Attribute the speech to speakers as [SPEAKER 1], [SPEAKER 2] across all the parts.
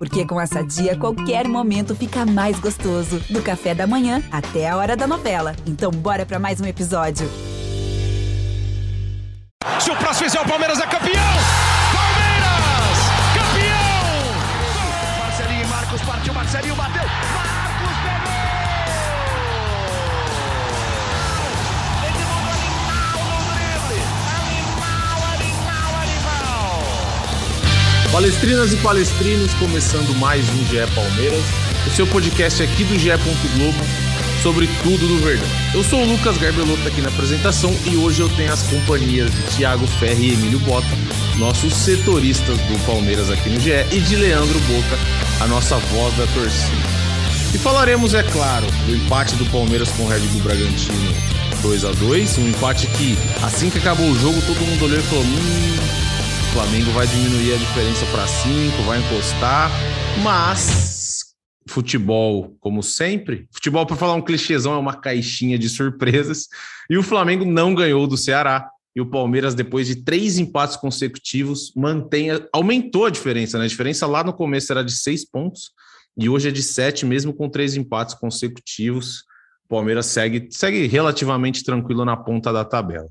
[SPEAKER 1] Porque com essa dia, qualquer momento fica mais gostoso. Do café da manhã até a hora da novela. Então, bora para mais um episódio.
[SPEAKER 2] Se o próximo fizer o Palmeiras é campeão!
[SPEAKER 3] Palestrinas e palestrinos, começando mais um GE Palmeiras, o seu podcast aqui do GE. Globo sobre tudo do Verdão. Eu sou o Lucas Garbelotto aqui na apresentação e hoje eu tenho as companhias de Thiago Ferri e Emílio Bota, nossos setoristas do Palmeiras aqui no GE, e de Leandro Boca, a nossa voz da torcida. E falaremos, é claro, do empate do Palmeiras com o Red Bull Bragantino 2 a 2 um empate que, assim que acabou o jogo, todo mundo olhou e falou: hum, Flamengo vai diminuir a diferença para 5, vai encostar, mas futebol, como sempre, futebol, para falar um clichêzão, é uma caixinha de surpresas, e o Flamengo não ganhou do Ceará. E o Palmeiras, depois de três empates consecutivos, mantém, aumentou a diferença. Né? A diferença lá no começo era de seis pontos, e hoje é de sete, mesmo com três empates consecutivos. O Palmeiras segue, segue relativamente tranquilo na ponta da tabela.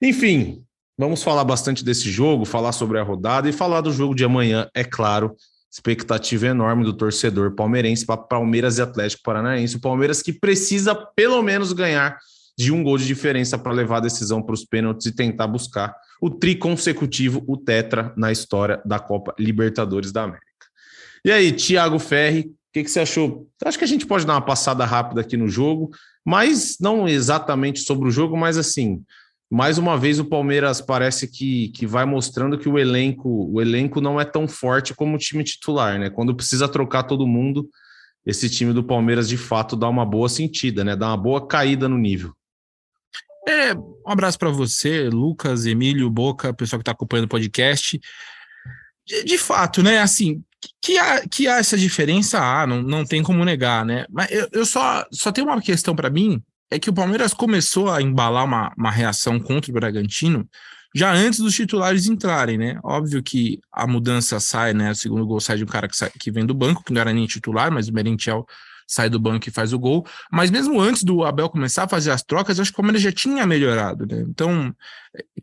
[SPEAKER 3] Enfim, vamos falar bastante desse jogo, falar sobre a rodada e falar do jogo de amanhã, é claro. Expectativa enorme do torcedor palmeirense para Palmeiras e Atlético Paranaense. O Palmeiras que precisa pelo menos ganhar de um gol de diferença para levar a decisão para os pênaltis e tentar buscar o tri consecutivo, o tetra na história da Copa Libertadores da América. E aí, Thiago Ferri, o que, que você achou? Acho que a gente pode dar uma passada rápida aqui no jogo, mas não exatamente sobre o jogo, mas assim, mais uma vez o Palmeiras parece que, que vai mostrando que o elenco o elenco não é tão forte como o time titular, né? Quando precisa trocar todo mundo, esse time do Palmeiras de fato dá uma boa sentida, né? Dá uma boa caída no nível.
[SPEAKER 4] É, um abraço para você, Lucas, Emílio, Boca, pessoal que está acompanhando o podcast. De, de, fato, né? Assim, que há, que há essa diferença, ah, não, não tem como negar, né? Mas eu, eu só, só tenho uma questão para mim é que o Palmeiras começou a embalar uma, uma reação contra o Bragantino já antes dos titulares entrarem, né? Óbvio que a mudança sai, né? O segundo gol sai de um cara que, sai, que vem do banco, que não era nem titular, mas o Merentiel sai do banco e faz o gol. Mas mesmo antes do Abel começar a fazer as trocas, acho que o Palmeiras já tinha melhorado, né? Então,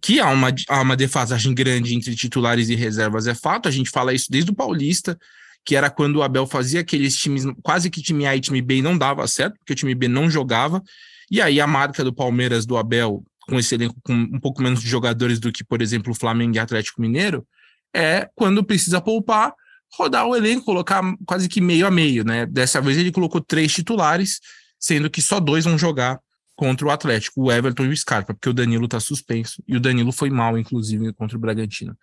[SPEAKER 4] que há uma, há uma defasagem grande entre titulares e reservas é fato, a gente fala isso desde o Paulista, que era quando o Abel fazia aqueles times, quase que time A e time B, e não dava certo, porque o time B não jogava, e aí a marca do Palmeiras, do Abel, com esse elenco com um pouco menos de jogadores do que, por exemplo, o Flamengo e Atlético Mineiro, é quando precisa poupar, rodar o elenco, colocar quase que meio a meio, né? Dessa vez ele colocou três titulares, sendo que só dois vão jogar contra o Atlético, o Everton e o Scarpa, porque o Danilo tá suspenso, e o Danilo foi mal, inclusive, contra o Bragantino.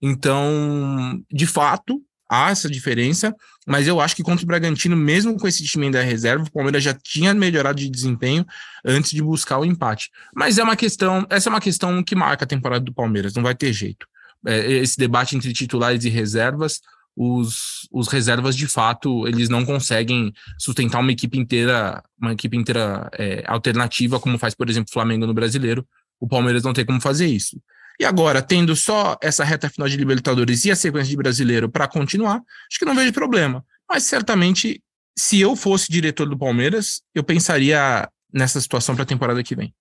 [SPEAKER 4] Então, de fato, há essa diferença, mas eu acho que contra o Bragantino, mesmo com esse time da reserva, o Palmeiras já tinha melhorado de desempenho antes de buscar o empate. Mas é uma questão, essa é uma questão que marca a temporada do Palmeiras, não vai ter jeito. É, esse debate entre titulares e reservas, os, os reservas de fato eles não conseguem sustentar uma equipe inteira, uma equipe inteira é, alternativa, como faz, por exemplo, o Flamengo no brasileiro. O Palmeiras não tem como fazer isso. E agora, tendo só essa reta final de Libertadores e a sequência de brasileiro para continuar, acho que não vejo problema. Mas certamente, se eu fosse diretor do Palmeiras, eu pensaria nessa situação para a temporada que vem.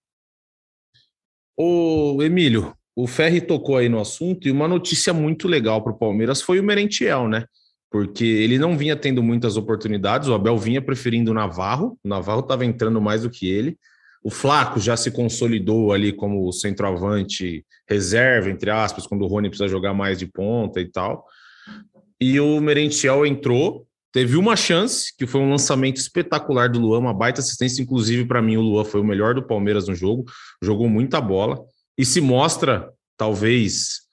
[SPEAKER 3] Ô, Emílio, o Ferri tocou aí no assunto e uma notícia muito legal para o Palmeiras foi o Merentiel, né? Porque ele não vinha tendo muitas oportunidades, o Abel vinha preferindo o Navarro, o Navarro estava entrando mais do que ele. O Flaco já se consolidou ali como centroavante reserva, entre aspas, quando o Rony precisa jogar mais de ponta e tal. E o Merentiel entrou, teve uma chance, que foi um lançamento espetacular do Luan, uma baita assistência. Inclusive, para mim, o Luan foi o melhor do Palmeiras no jogo, jogou muita bola e se mostra, talvez,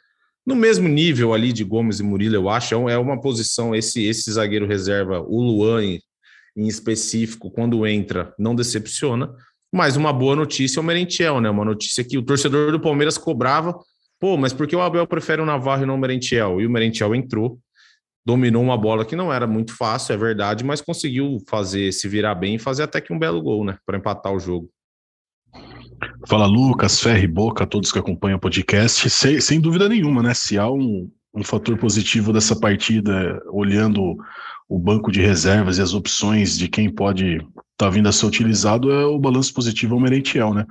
[SPEAKER 3] no mesmo nível ali de Gomes e Murilo, eu acho. É uma posição, esse, esse zagueiro reserva, o Luan em específico, quando entra, não decepciona. Mas uma boa notícia é o Merentiel, né? Uma notícia que o torcedor do Palmeiras cobrava. Pô, mas por que o Abel prefere o Navarro e não o Merentiel? E o Merentiel entrou, dominou uma bola que não era muito fácil, é verdade, mas conseguiu fazer se virar bem e fazer até que um belo gol, né? Para empatar o jogo.
[SPEAKER 5] Fala Lucas, Ferre Boca, todos que acompanham o podcast. Sem, sem dúvida nenhuma, né? Se há um, um fator positivo dessa partida, olhando o banco de reservas e as opções de quem pode estar tá vindo a ser utilizado, é o balanço positivo ao Merentiel, né?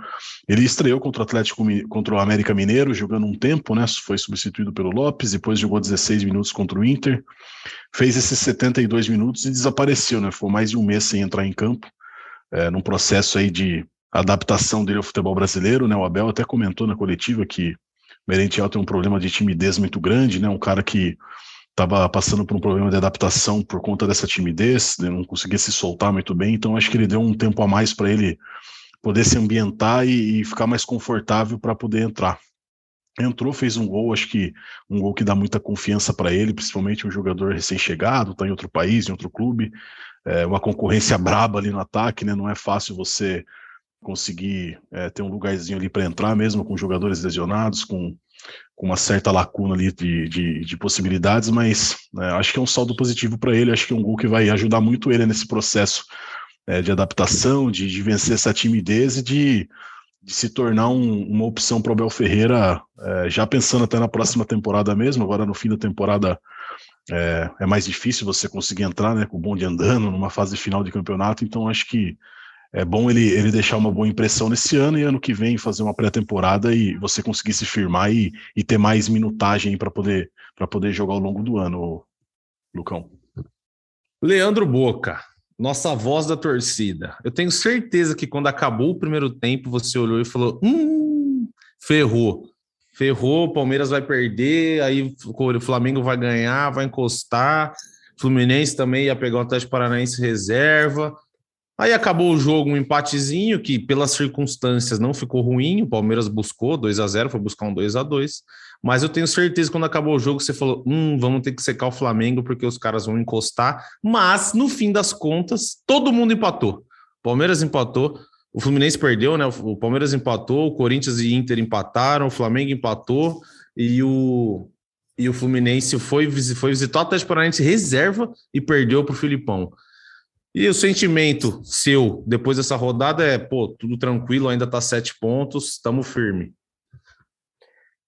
[SPEAKER 5] Ele estreou contra o Atlético, contra o América Mineiro, jogando um tempo, né? Foi substituído pelo Lopes, depois jogou 16 minutos contra o Inter, fez esses 72 minutos e desapareceu, né? Foi mais de um mês sem entrar em campo, é, num processo aí de adaptação dele ao futebol brasileiro, né? O Abel até comentou na coletiva que Merentiel tem um problema de timidez muito grande, né? Um cara que estava passando por um problema de adaptação por conta dessa timidez, né, não conseguia se soltar muito bem, então acho que ele deu um tempo a mais para ele poder se ambientar e, e ficar mais confortável para poder entrar. Entrou, fez um gol, acho que um gol que dá muita confiança para ele, principalmente um jogador recém-chegado, está em outro país, em outro clube, é uma concorrência braba ali no ataque, né? Não é fácil você conseguir é, ter um lugarzinho ali para entrar, mesmo com jogadores lesionados, com com uma certa lacuna ali de, de, de possibilidades, mas né, acho que é um saldo positivo para ele, acho que é um gol que vai ajudar muito ele nesse processo é, de adaptação, de, de, vencer essa timidez e de, se tornar um, uma opção para o Abel Ferreira, é, já pensando até na próxima temporada mesmo, agora no fim da temporada é, é, mais difícil você conseguir entrar né, com o bonde andando numa fase final de campeonato, então acho que é bom ele, ele deixar uma boa impressão nesse ano e ano que vem fazer uma pré-temporada e você conseguir se firmar e, e ter mais minutagem para poder, poder jogar ao longo do ano, Lucão.
[SPEAKER 3] Leandro Boca, nossa voz da torcida. Eu tenho certeza que quando acabou o primeiro tempo, você olhou e falou: hum, ferrou. Ferrou, Palmeiras vai perder, aí o Flamengo vai ganhar, vai encostar. Fluminense também ia pegar o Atlético Paranaense reserva. Aí acabou o jogo, um empatezinho que, pelas circunstâncias, não ficou ruim. O Palmeiras buscou 2 a 0 foi buscar um 2 a 2 Mas eu tenho certeza que quando acabou o jogo, você falou: hum, vamos ter que secar o Flamengo porque os caras vão encostar. Mas, no fim das contas, todo mundo empatou. O Palmeiras empatou, o Fluminense perdeu, né? O Palmeiras empatou, o Corinthians e Inter empataram, o Flamengo empatou e o, e o Fluminense foi, foi visitar o Atlético Paranaense reserva e perdeu para o Filipão. E o sentimento seu depois dessa rodada é, pô, tudo tranquilo, ainda tá sete pontos, estamos firme.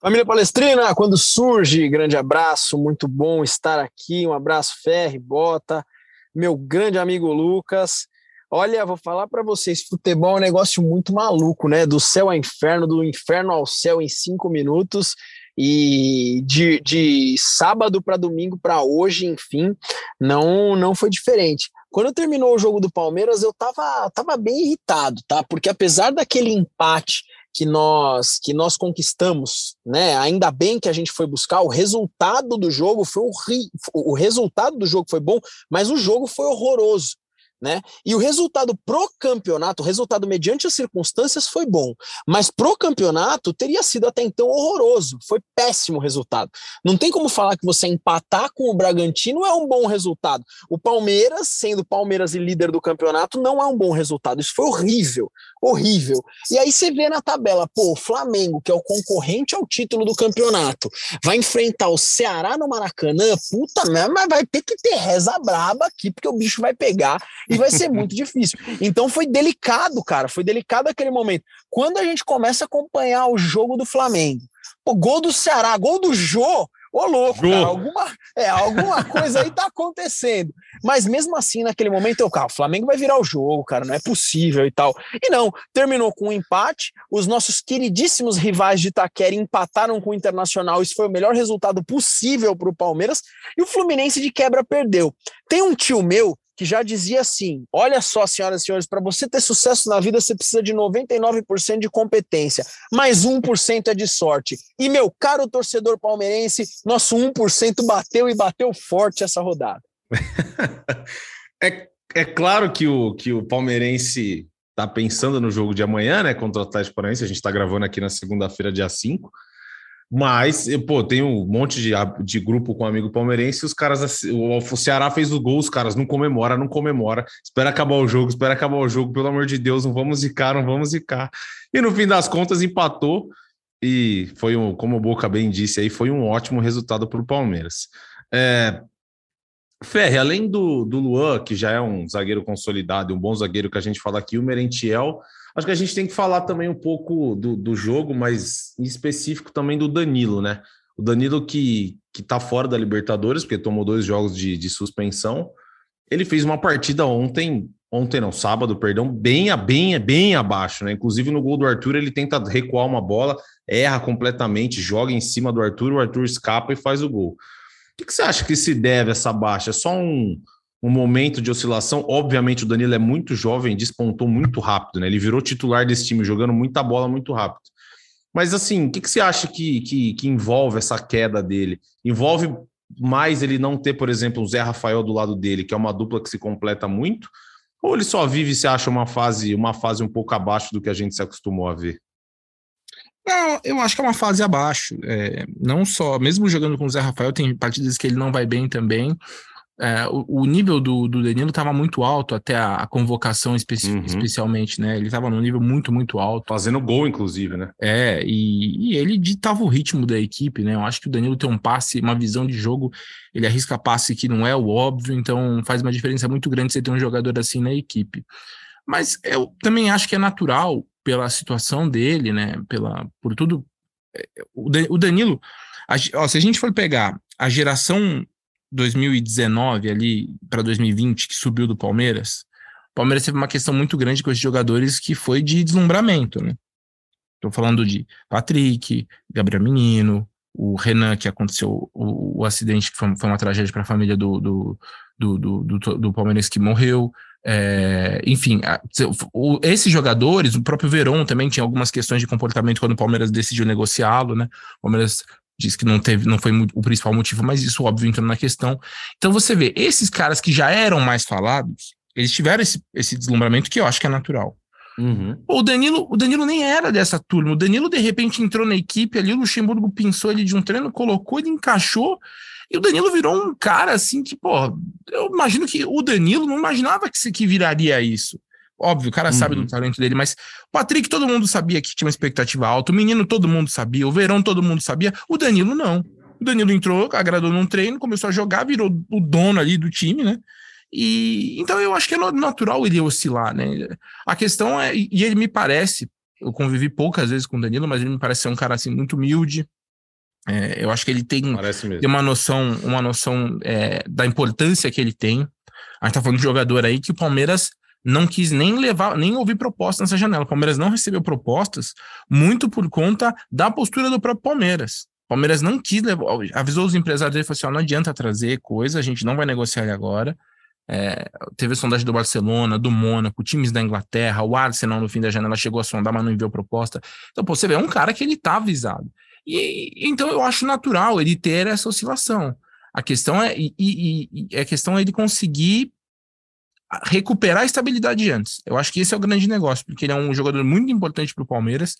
[SPEAKER 6] Família Palestrina, quando surge, grande abraço, muito bom estar aqui, um abraço Ferre, Bota, meu grande amigo Lucas. Olha, vou falar para vocês, futebol é um negócio muito maluco, né? Do céu ao inferno, do inferno ao céu em cinco minutos e de, de sábado para domingo para hoje, enfim, não não foi diferente. Quando terminou o jogo do Palmeiras, eu tava, tava bem irritado, tá? Porque apesar daquele empate que nós que nós conquistamos, né? Ainda bem que a gente foi buscar. O resultado do jogo foi horrível. O resultado do jogo foi bom, mas o jogo foi horroroso né? E o resultado pro campeonato, o resultado mediante as circunstâncias foi bom, mas pro campeonato teria sido até então horroroso, foi péssimo o resultado. Não tem como falar que você empatar com o Bragantino é um bom resultado. O Palmeiras, sendo Palmeiras e líder do campeonato, não é um bom resultado. Isso foi horrível, horrível. E aí você vê na tabela, pô, o Flamengo, que é o concorrente ao título do campeonato, vai enfrentar o Ceará no Maracanã, puta merda, mas vai ter que ter reza braba aqui, porque o bicho vai pegar e vai ser muito difícil. Então foi delicado, cara, foi delicado aquele momento. Quando a gente começa a acompanhar o jogo do Flamengo, o gol do Ceará, gol do Jô, Ô, louco, cara, alguma, é, alguma coisa aí tá acontecendo. Mas mesmo assim, naquele momento, eu, cara, o Flamengo vai virar o jogo, cara, não é possível e tal. E não, terminou com um empate. Os nossos queridíssimos rivais de Itaquera empataram com o Internacional. Isso foi o melhor resultado possível para o Palmeiras. E o Fluminense de quebra perdeu. Tem um tio meu que já dizia assim: olha só, senhoras e senhores, para você ter sucesso na vida, você precisa de 99% de competência, mais 1% é de sorte. E, meu caro torcedor palmeirense, nosso 1% bateu e bateu forte essa rodada.
[SPEAKER 3] é, é claro que o, que o palmeirense está pensando no jogo de amanhã, né, contra o Atlético Paranaense. A gente está gravando aqui na segunda-feira, dia 5. Mas, pô, tem um monte de, de grupo com amigo palmeirense, os caras, o, o Ceará fez o gol, os caras não comemora, não comemora, espera acabar o jogo, espera acabar o jogo, pelo amor de Deus, não vamos zicar, não vamos zicar. E no fim das contas empatou e foi um, como o Boca bem disse aí, foi um ótimo resultado para o Palmeiras. É, Ferre, além do, do Luan, que já é um zagueiro consolidado, um bom zagueiro que a gente fala aqui, o Merentiel Acho que a gente tem que falar também um pouco do, do jogo, mas em específico também do Danilo, né? O Danilo que, que tá fora da Libertadores, porque tomou dois jogos de, de suspensão. Ele fez uma partida ontem, ontem não, sábado, perdão, bem, bem, bem abaixo, né? Inclusive no gol do Arthur, ele tenta recuar uma bola, erra completamente, joga em cima do Arthur, o Arthur escapa e faz o gol. O que, que você acha que se deve essa baixa? É só um, um momento de oscilação? Obviamente, o Danilo é muito jovem, despontou muito rápido, né? Ele virou titular desse time, jogando muita bola muito rápido. Mas assim, o que, que você acha que, que, que envolve essa queda dele? Envolve mais ele não ter, por exemplo, o Zé Rafael do lado dele, que é uma dupla que se completa muito? Ou ele só vive e se acha uma fase, uma fase um pouco abaixo do que a gente se acostumou a ver?
[SPEAKER 4] Não, eu acho que é uma fase abaixo. É, não só, mesmo jogando com o Zé Rafael, tem partidas que ele não vai bem também é, o, o, nível do, do Danilo estava muito alto até a, a convocação especi uhum. especialmente, né? Ele estava num nível muito, muito alto.
[SPEAKER 3] Fazendo gol, inclusive, né?
[SPEAKER 4] É, e, e, ele ditava o ritmo da equipe, né? Eu acho que o Danilo tem um passe, uma visão de jogo, ele arrisca passe que não é o óbvio, então faz uma diferença muito grande você ter um jogador assim na equipe. Mas eu também acho que é natural pela situação dele, né? Pela, por tudo. É, o Danilo, a, ó, se a gente for pegar a geração 2019 ali para 2020 que subiu do Palmeiras, o Palmeiras teve uma questão muito grande com esses jogadores que foi de deslumbramento, né? Estou falando de Patrick, Gabriel Menino, o Renan, que aconteceu o, o acidente, que foi, foi uma tragédia para a família do, do, do, do, do, Palmeiras que morreu. É, enfim, a, o, esses jogadores, o próprio Verón também tinha algumas questões de comportamento quando o Palmeiras decidiu negociá-lo, né? O Palmeiras diz que não teve, não foi o principal motivo, mas isso óbvio entrando na questão. Então você vê, esses caras que já eram mais falados, eles tiveram esse, esse deslumbramento que eu acho que é natural. Uhum. O Danilo, o Danilo nem era dessa turma. O Danilo de repente entrou na equipe ali, o Luxemburgo pensou ele de um treino, colocou, ele encaixou. E o Danilo virou um cara assim que, pô, eu imagino que o Danilo não imaginava que, que viraria isso. Óbvio, o cara uhum. sabe do talento dele, mas o Patrick todo mundo sabia que tinha uma expectativa alta, o menino todo mundo sabia, o Verão todo mundo sabia, o Danilo não. O Danilo entrou, agradou num treino, começou a jogar, virou o dono ali do time, né? E então eu acho que é natural ele oscilar, né? A questão é, e ele me parece, eu convivi poucas vezes com o Danilo, mas ele me parece ser um cara assim muito humilde. É, eu acho que ele tem, tem uma noção, uma noção é, da importância que ele tem. A gente tá falando de jogador aí que o Palmeiras não quis nem levar, nem ouvir propostas nessa janela. O Palmeiras não recebeu propostas muito por conta da postura do próprio Palmeiras. O Palmeiras não quis levar, avisou os empresários e falou assim: não adianta trazer coisa, a gente não vai negociar agora. É, teve sondagem do Barcelona, do Mônaco, times da Inglaterra, o Arsenal no fim da janela chegou a sondar, mas não enviou proposta. Então, pô, você vê, é um cara que ele tá avisado. E então eu acho natural ele ter essa oscilação. A questão é, e, e, e a questão é ele conseguir recuperar a estabilidade antes. Eu acho que esse é o grande negócio, porque ele é um jogador muito importante para o Palmeiras.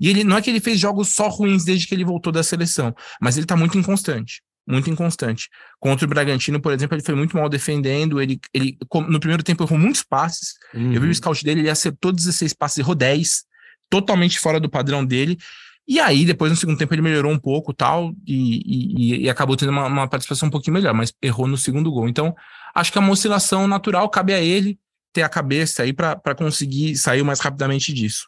[SPEAKER 4] E ele não é que ele fez jogos só ruins desde que ele voltou da seleção, mas ele está muito inconstante. Muito inconstante. Contra o Bragantino, por exemplo, ele foi muito mal defendendo. Ele, ele no primeiro tempo errou muitos passes. Uhum. Eu vi o scout dele, ele acertou 16 passes, errou 10, totalmente fora do padrão dele. E aí, depois no segundo tempo, ele melhorou um pouco tal, e, e, e acabou tendo uma, uma, participação um pouquinho melhor, mas errou no segundo gol. Então, acho que é uma oscilação natural, cabe a ele ter a cabeça aí para conseguir sair mais rapidamente disso.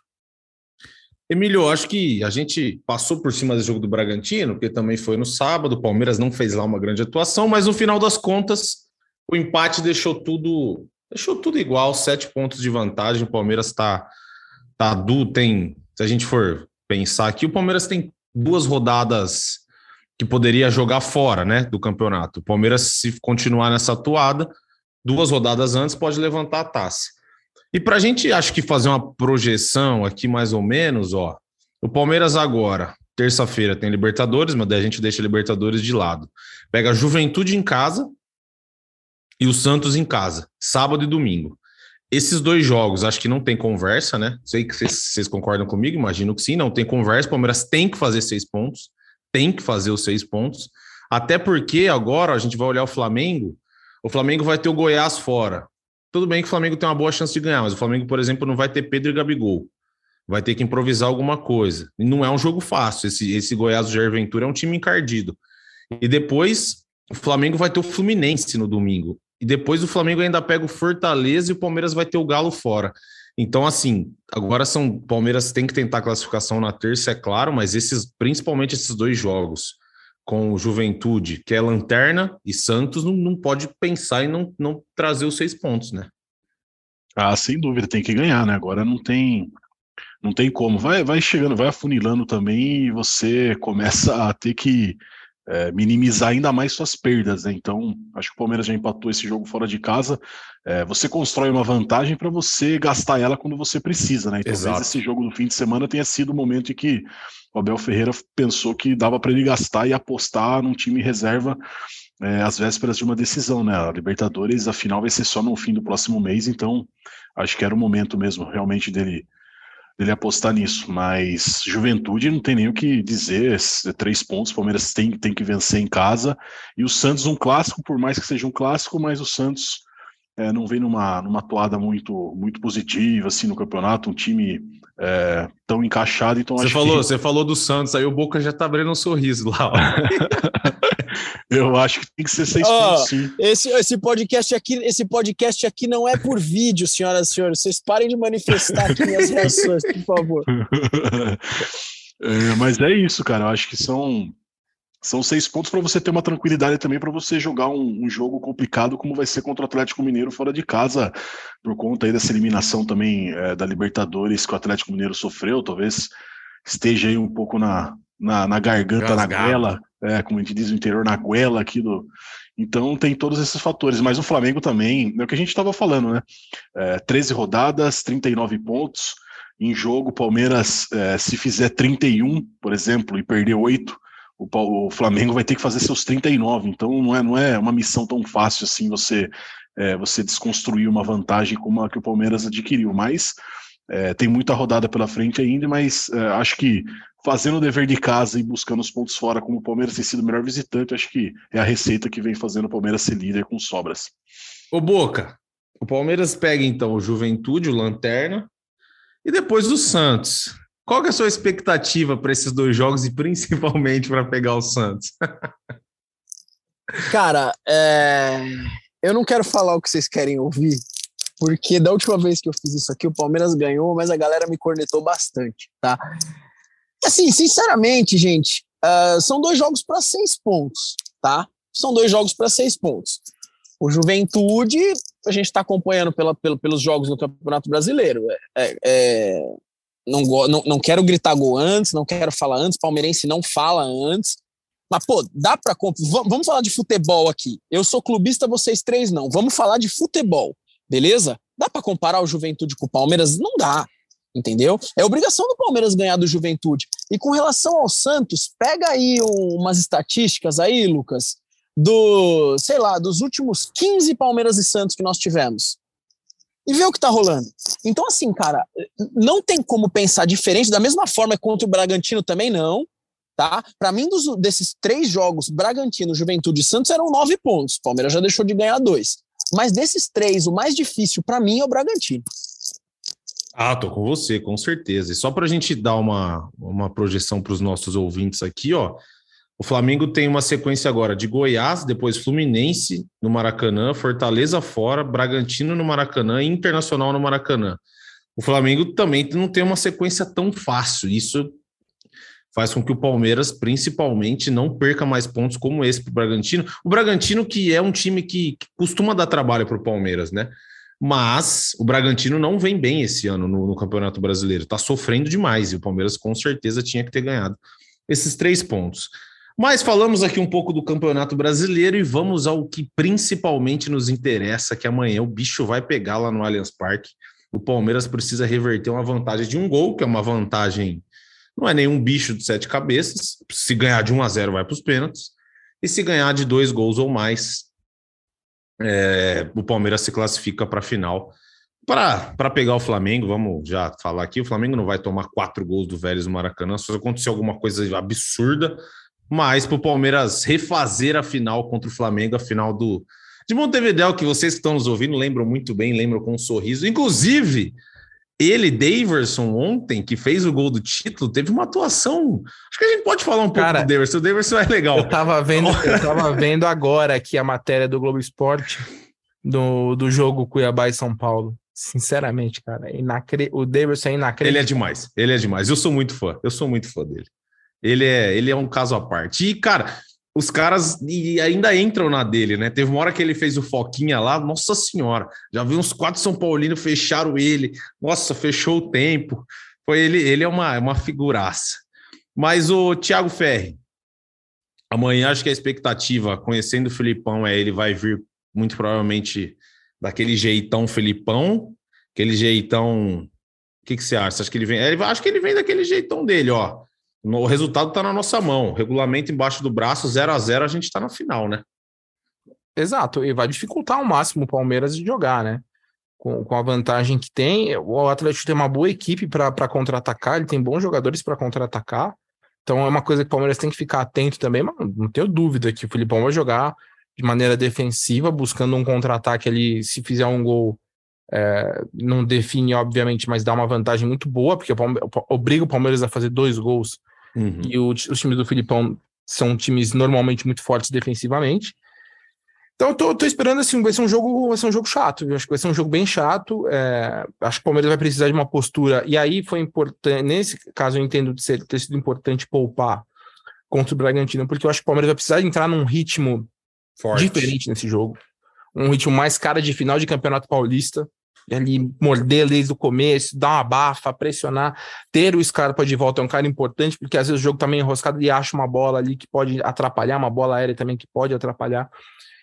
[SPEAKER 3] Emílio, acho que a gente passou por cima do jogo do Bragantino, porque também foi no sábado, o Palmeiras não fez lá uma grande atuação, mas no final das contas, o empate deixou tudo deixou tudo igual, sete pontos de vantagem, o Palmeiras está tá, tá tem, se a gente for pensar aqui, o Palmeiras tem duas rodadas que poderia jogar fora, né, do campeonato. O Palmeiras, se continuar nessa atuada, duas rodadas antes pode levantar a taça. E para a gente, acho que fazer uma projeção aqui mais ou menos, ó, o Palmeiras agora, terça-feira tem Libertadores, mas daí a gente deixa Libertadores de lado. Pega a Juventude em casa e o Santos em casa, sábado e domingo. Esses dois jogos, acho que não tem conversa, né? Sei que vocês concordam comigo, imagino que sim, não tem conversa. O Palmeiras tem que fazer seis pontos, tem que fazer os seis pontos. Até porque agora a gente vai olhar o Flamengo, o Flamengo vai ter o Goiás fora. Tudo bem que o Flamengo tem uma boa chance de ganhar, mas o Flamengo, por exemplo, não vai ter Pedro e Gabigol. Vai ter que improvisar alguma coisa. E não é um jogo fácil. Esse, esse Goiás do Jair Ventura é um time encardido. E depois o Flamengo vai ter o Fluminense no domingo. E depois o Flamengo ainda pega o Fortaleza e o Palmeiras vai ter o Galo fora. Então, assim, agora são. O Palmeiras tem que tentar classificação na terça, é claro, mas esses, principalmente esses dois jogos, com Juventude, que é lanterna, e Santos não, não pode pensar em não, não trazer os seis pontos, né?
[SPEAKER 5] Ah, sem dúvida, tem que ganhar, né? Agora não tem não tem como. Vai, vai chegando, vai afunilando também e você começa a ter que é, minimizar ainda mais suas perdas, né? Então, acho que o Palmeiras já empatou esse jogo fora de casa. É, você constrói uma vantagem para você gastar ela quando você precisa, né? Então, talvez esse jogo do fim de semana tenha sido o momento em que o Abel Ferreira pensou que dava para ele gastar e apostar num time reserva é, às vésperas de uma decisão, né? A Libertadores, a final vai ser só no fim do próximo mês, então acho que era o momento mesmo realmente dele dele apostar nisso. Mas Juventude não tem nem o que dizer. Três pontos, o Palmeiras tem, tem que vencer em casa. E o Santos, um clássico, por mais que seja um clássico, mas o Santos é, não vem numa, numa toada muito, muito positiva assim, no campeonato, um time é, tão encaixado. Então
[SPEAKER 3] você, falou, que... você falou do Santos, aí o Boca já tá abrindo um sorriso lá.
[SPEAKER 5] Eu acho que tem que ser seis oh, pontos, sim.
[SPEAKER 6] Esse, esse, podcast aqui, esse podcast aqui não é por vídeo, senhoras e senhores. Vocês parem de manifestar aqui minhas reações, por favor.
[SPEAKER 5] É, mas é isso, cara. Eu acho que são, são seis pontos para você ter uma tranquilidade também para você jogar um, um, jogo complicado como vai ser contra o Atlético Mineiro fora de casa, por conta aí dessa eliminação também é, da Libertadores que o Atlético Mineiro sofreu. Talvez esteja aí um pouco na, na, na garganta, Rasgado. na goela é, como a gente diz no interior, na goela aqui do. Então tem todos esses fatores, mas o Flamengo também, é o que a gente estava falando, né? É, 13 rodadas, 39 pontos. Em jogo, Palmeiras, é, se fizer 31, por exemplo, e perder 8, o, o, Flamengo vai ter que fazer seus 39. Então não é, não é uma missão tão fácil assim você, é, você desconstruir uma vantagem como a que o Palmeiras adquiriu. Mas é, tem muita rodada pela frente ainda, mas é, acho que fazendo o dever de casa e buscando os pontos fora, como o Palmeiras tem sido o melhor visitante, acho que é a receita que vem fazendo o Palmeiras ser líder com sobras.
[SPEAKER 3] Ô Boca, o Palmeiras pega então o Juventude, o Lanterna, e depois o Santos. Qual é a sua expectativa para esses dois jogos e principalmente para pegar o Santos?
[SPEAKER 6] Cara, é... eu não quero falar o que vocês querem ouvir, porque da última vez que eu fiz isso aqui, o Palmeiras ganhou, mas a galera me cornetou bastante, tá? Assim, sinceramente, gente, uh, são dois jogos para seis pontos, tá? São dois jogos para seis pontos. O Juventude, a gente está acompanhando pela, pela, pelos jogos no Campeonato Brasileiro. É, é, é não, não, não quero gritar gol antes, não quero falar antes, palmeirense não fala antes. Mas, pô, dá para. Vamos falar de futebol aqui. Eu sou clubista, vocês três não. Vamos falar de futebol, beleza? Dá para comparar o Juventude com o Palmeiras? Não dá entendeu? É obrigação do Palmeiras ganhar do Juventude. E com relação ao Santos, pega aí umas estatísticas aí, Lucas, do, sei lá, dos últimos 15 Palmeiras e Santos que nós tivemos. E vê o que tá rolando. Então, assim, cara, não tem como pensar diferente, da mesma forma contra o Bragantino também não, tá? Para mim, dos, desses três jogos, Bragantino, Juventude e Santos eram nove pontos. O Palmeiras já deixou de ganhar dois. Mas desses três, o mais difícil para mim é o Bragantino.
[SPEAKER 3] Ah, tô com você, com certeza. E só para a gente dar uma, uma projeção para os nossos ouvintes aqui, ó. O Flamengo tem uma sequência agora de Goiás, depois Fluminense no Maracanã, Fortaleza fora, Bragantino no Maracanã e Internacional no Maracanã. O Flamengo também não tem uma sequência tão fácil. Isso faz com que o Palmeiras, principalmente, não perca mais pontos como esse para o Bragantino. O Bragantino, que é um time que, que costuma dar trabalho para o Palmeiras, né? Mas o Bragantino não vem bem esse ano no, no Campeonato Brasileiro. Está sofrendo demais e o Palmeiras com certeza tinha que ter ganhado esses três pontos. Mas falamos aqui um pouco do Campeonato Brasileiro e vamos ao que principalmente nos interessa, que amanhã o bicho vai pegar lá no Allianz Parque. O Palmeiras precisa reverter uma vantagem de um gol, que é uma vantagem, não é nenhum bicho de sete cabeças. Se ganhar de 1 a 0 vai para os pênaltis. E se ganhar de dois gols ou mais, é, o Palmeiras se classifica para a final. Para pegar o Flamengo, vamos já falar aqui: o Flamengo não vai tomar quatro gols do Vélez no Maracanã, se acontecer alguma coisa absurda, mas para o Palmeiras refazer a final contra o Flamengo, a final do de Montevideo, que vocês que estão nos ouvindo lembram muito bem, lembram com um sorriso. Inclusive, ele, Daverson, ontem, que fez o gol do título, teve uma atuação. Acho que a gente pode falar um pouco Cara, do Daverson. O Daverson é legal.
[SPEAKER 4] Eu tava vendo, eu tava vendo agora aqui a matéria do Globo Esporte do, do jogo Cuiabá e São Paulo. Sinceramente, cara, é inacre... o Daverson é inacreditável.
[SPEAKER 3] Ele é demais, ele é demais. Eu sou muito fã, eu sou muito fã dele. Ele é, ele é um caso à parte. E, cara, os caras e ainda entram na dele, né? Teve uma hora que ele fez o Foquinha lá, nossa senhora, já vi uns quatro São Paulinos fecharam ele, nossa, fechou o tempo. Foi ele, ele é uma, uma figuraça. Mas o Thiago Ferri, amanhã acho que a expectativa, conhecendo o Filipão, é ele vai vir muito provavelmente daquele jeitão Filipão, aquele jeitão. O que, que você acha? Acho que ele vem. Acho que ele vem daquele jeitão dele, ó. O resultado está na nossa mão. Regulamento embaixo do braço, 0 a 0 a gente está na final, né?
[SPEAKER 4] Exato, e vai dificultar ao máximo o Palmeiras de jogar, né? Com, com a vantagem que tem, o Atlético tem uma boa equipe para contra-atacar, ele tem bons jogadores para contra-atacar. Então é uma coisa que o Palmeiras tem que ficar atento também, mas não tenho dúvida que o Filipão vai jogar de maneira defensiva, buscando um contra-ataque ali, se fizer um gol, é, não define, obviamente, mas dá uma vantagem muito boa, porque o obriga o Palmeiras a fazer dois gols Uhum. E o, os times do Filipão são times normalmente muito fortes defensivamente. Então eu tô, tô, esperando assim, vai ser um jogo, vai ser um jogo chato. Eu acho que vai ser um jogo bem chato. É, acho que o Palmeiras vai precisar de uma postura. E aí foi importante. Nesse caso, eu entendo de ser, ter sido importante poupar contra o Bragantino, porque eu acho que o Palmeiras vai precisar entrar num ritmo Forte. diferente nesse jogo. Um ritmo mais cara de final de campeonato paulista ali morder desde o começo, dar uma bafa, pressionar, ter o Scarpa de volta é um cara importante, porque às vezes o jogo também tá enroscado e acha uma bola ali que pode atrapalhar, uma bola aérea também que pode atrapalhar.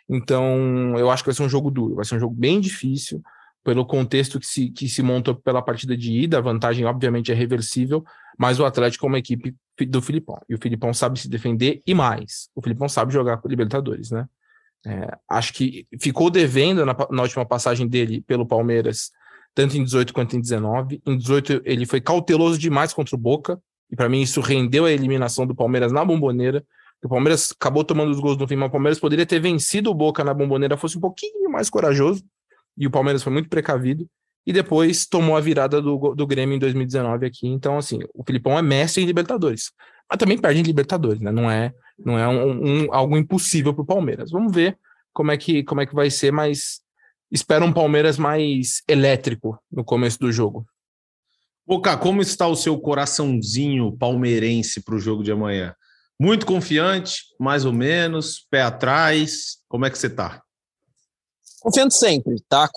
[SPEAKER 4] Então, eu acho que vai ser um jogo duro, vai ser um jogo bem difícil, pelo contexto que se, que se montou pela partida de ida, a vantagem obviamente é reversível, mas o Atlético é uma equipe do Filipão, e o Filipão sabe se defender e mais, o Filipão sabe jogar com Libertadores, né? É, acho que ficou devendo na, na, última passagem dele pelo Palmeiras, tanto em 18 quanto em 19. Em 18, ele foi cauteloso demais contra o Boca, e para mim isso rendeu a eliminação do Palmeiras na bomboneira. O Palmeiras acabou tomando os gols no fim, mas o Palmeiras poderia ter vencido o Boca na bomboneira, fosse um pouquinho mais corajoso, e o Palmeiras foi muito precavido. E depois tomou a virada do, do Grêmio em 2019 aqui. Então, assim, o Filipão é mestre em Libertadores. Mas também perde em Libertadores, né? Não é não é um, um algo impossível para o Palmeiras. Vamos ver como é que como é que vai ser, mas espero um Palmeiras mais elétrico no começo do jogo.
[SPEAKER 3] Boca, como está o seu coraçãozinho palmeirense para o jogo de amanhã? Muito confiante, mais ou menos, pé atrás. Como é que você está?
[SPEAKER 6] Confiante sempre, tá?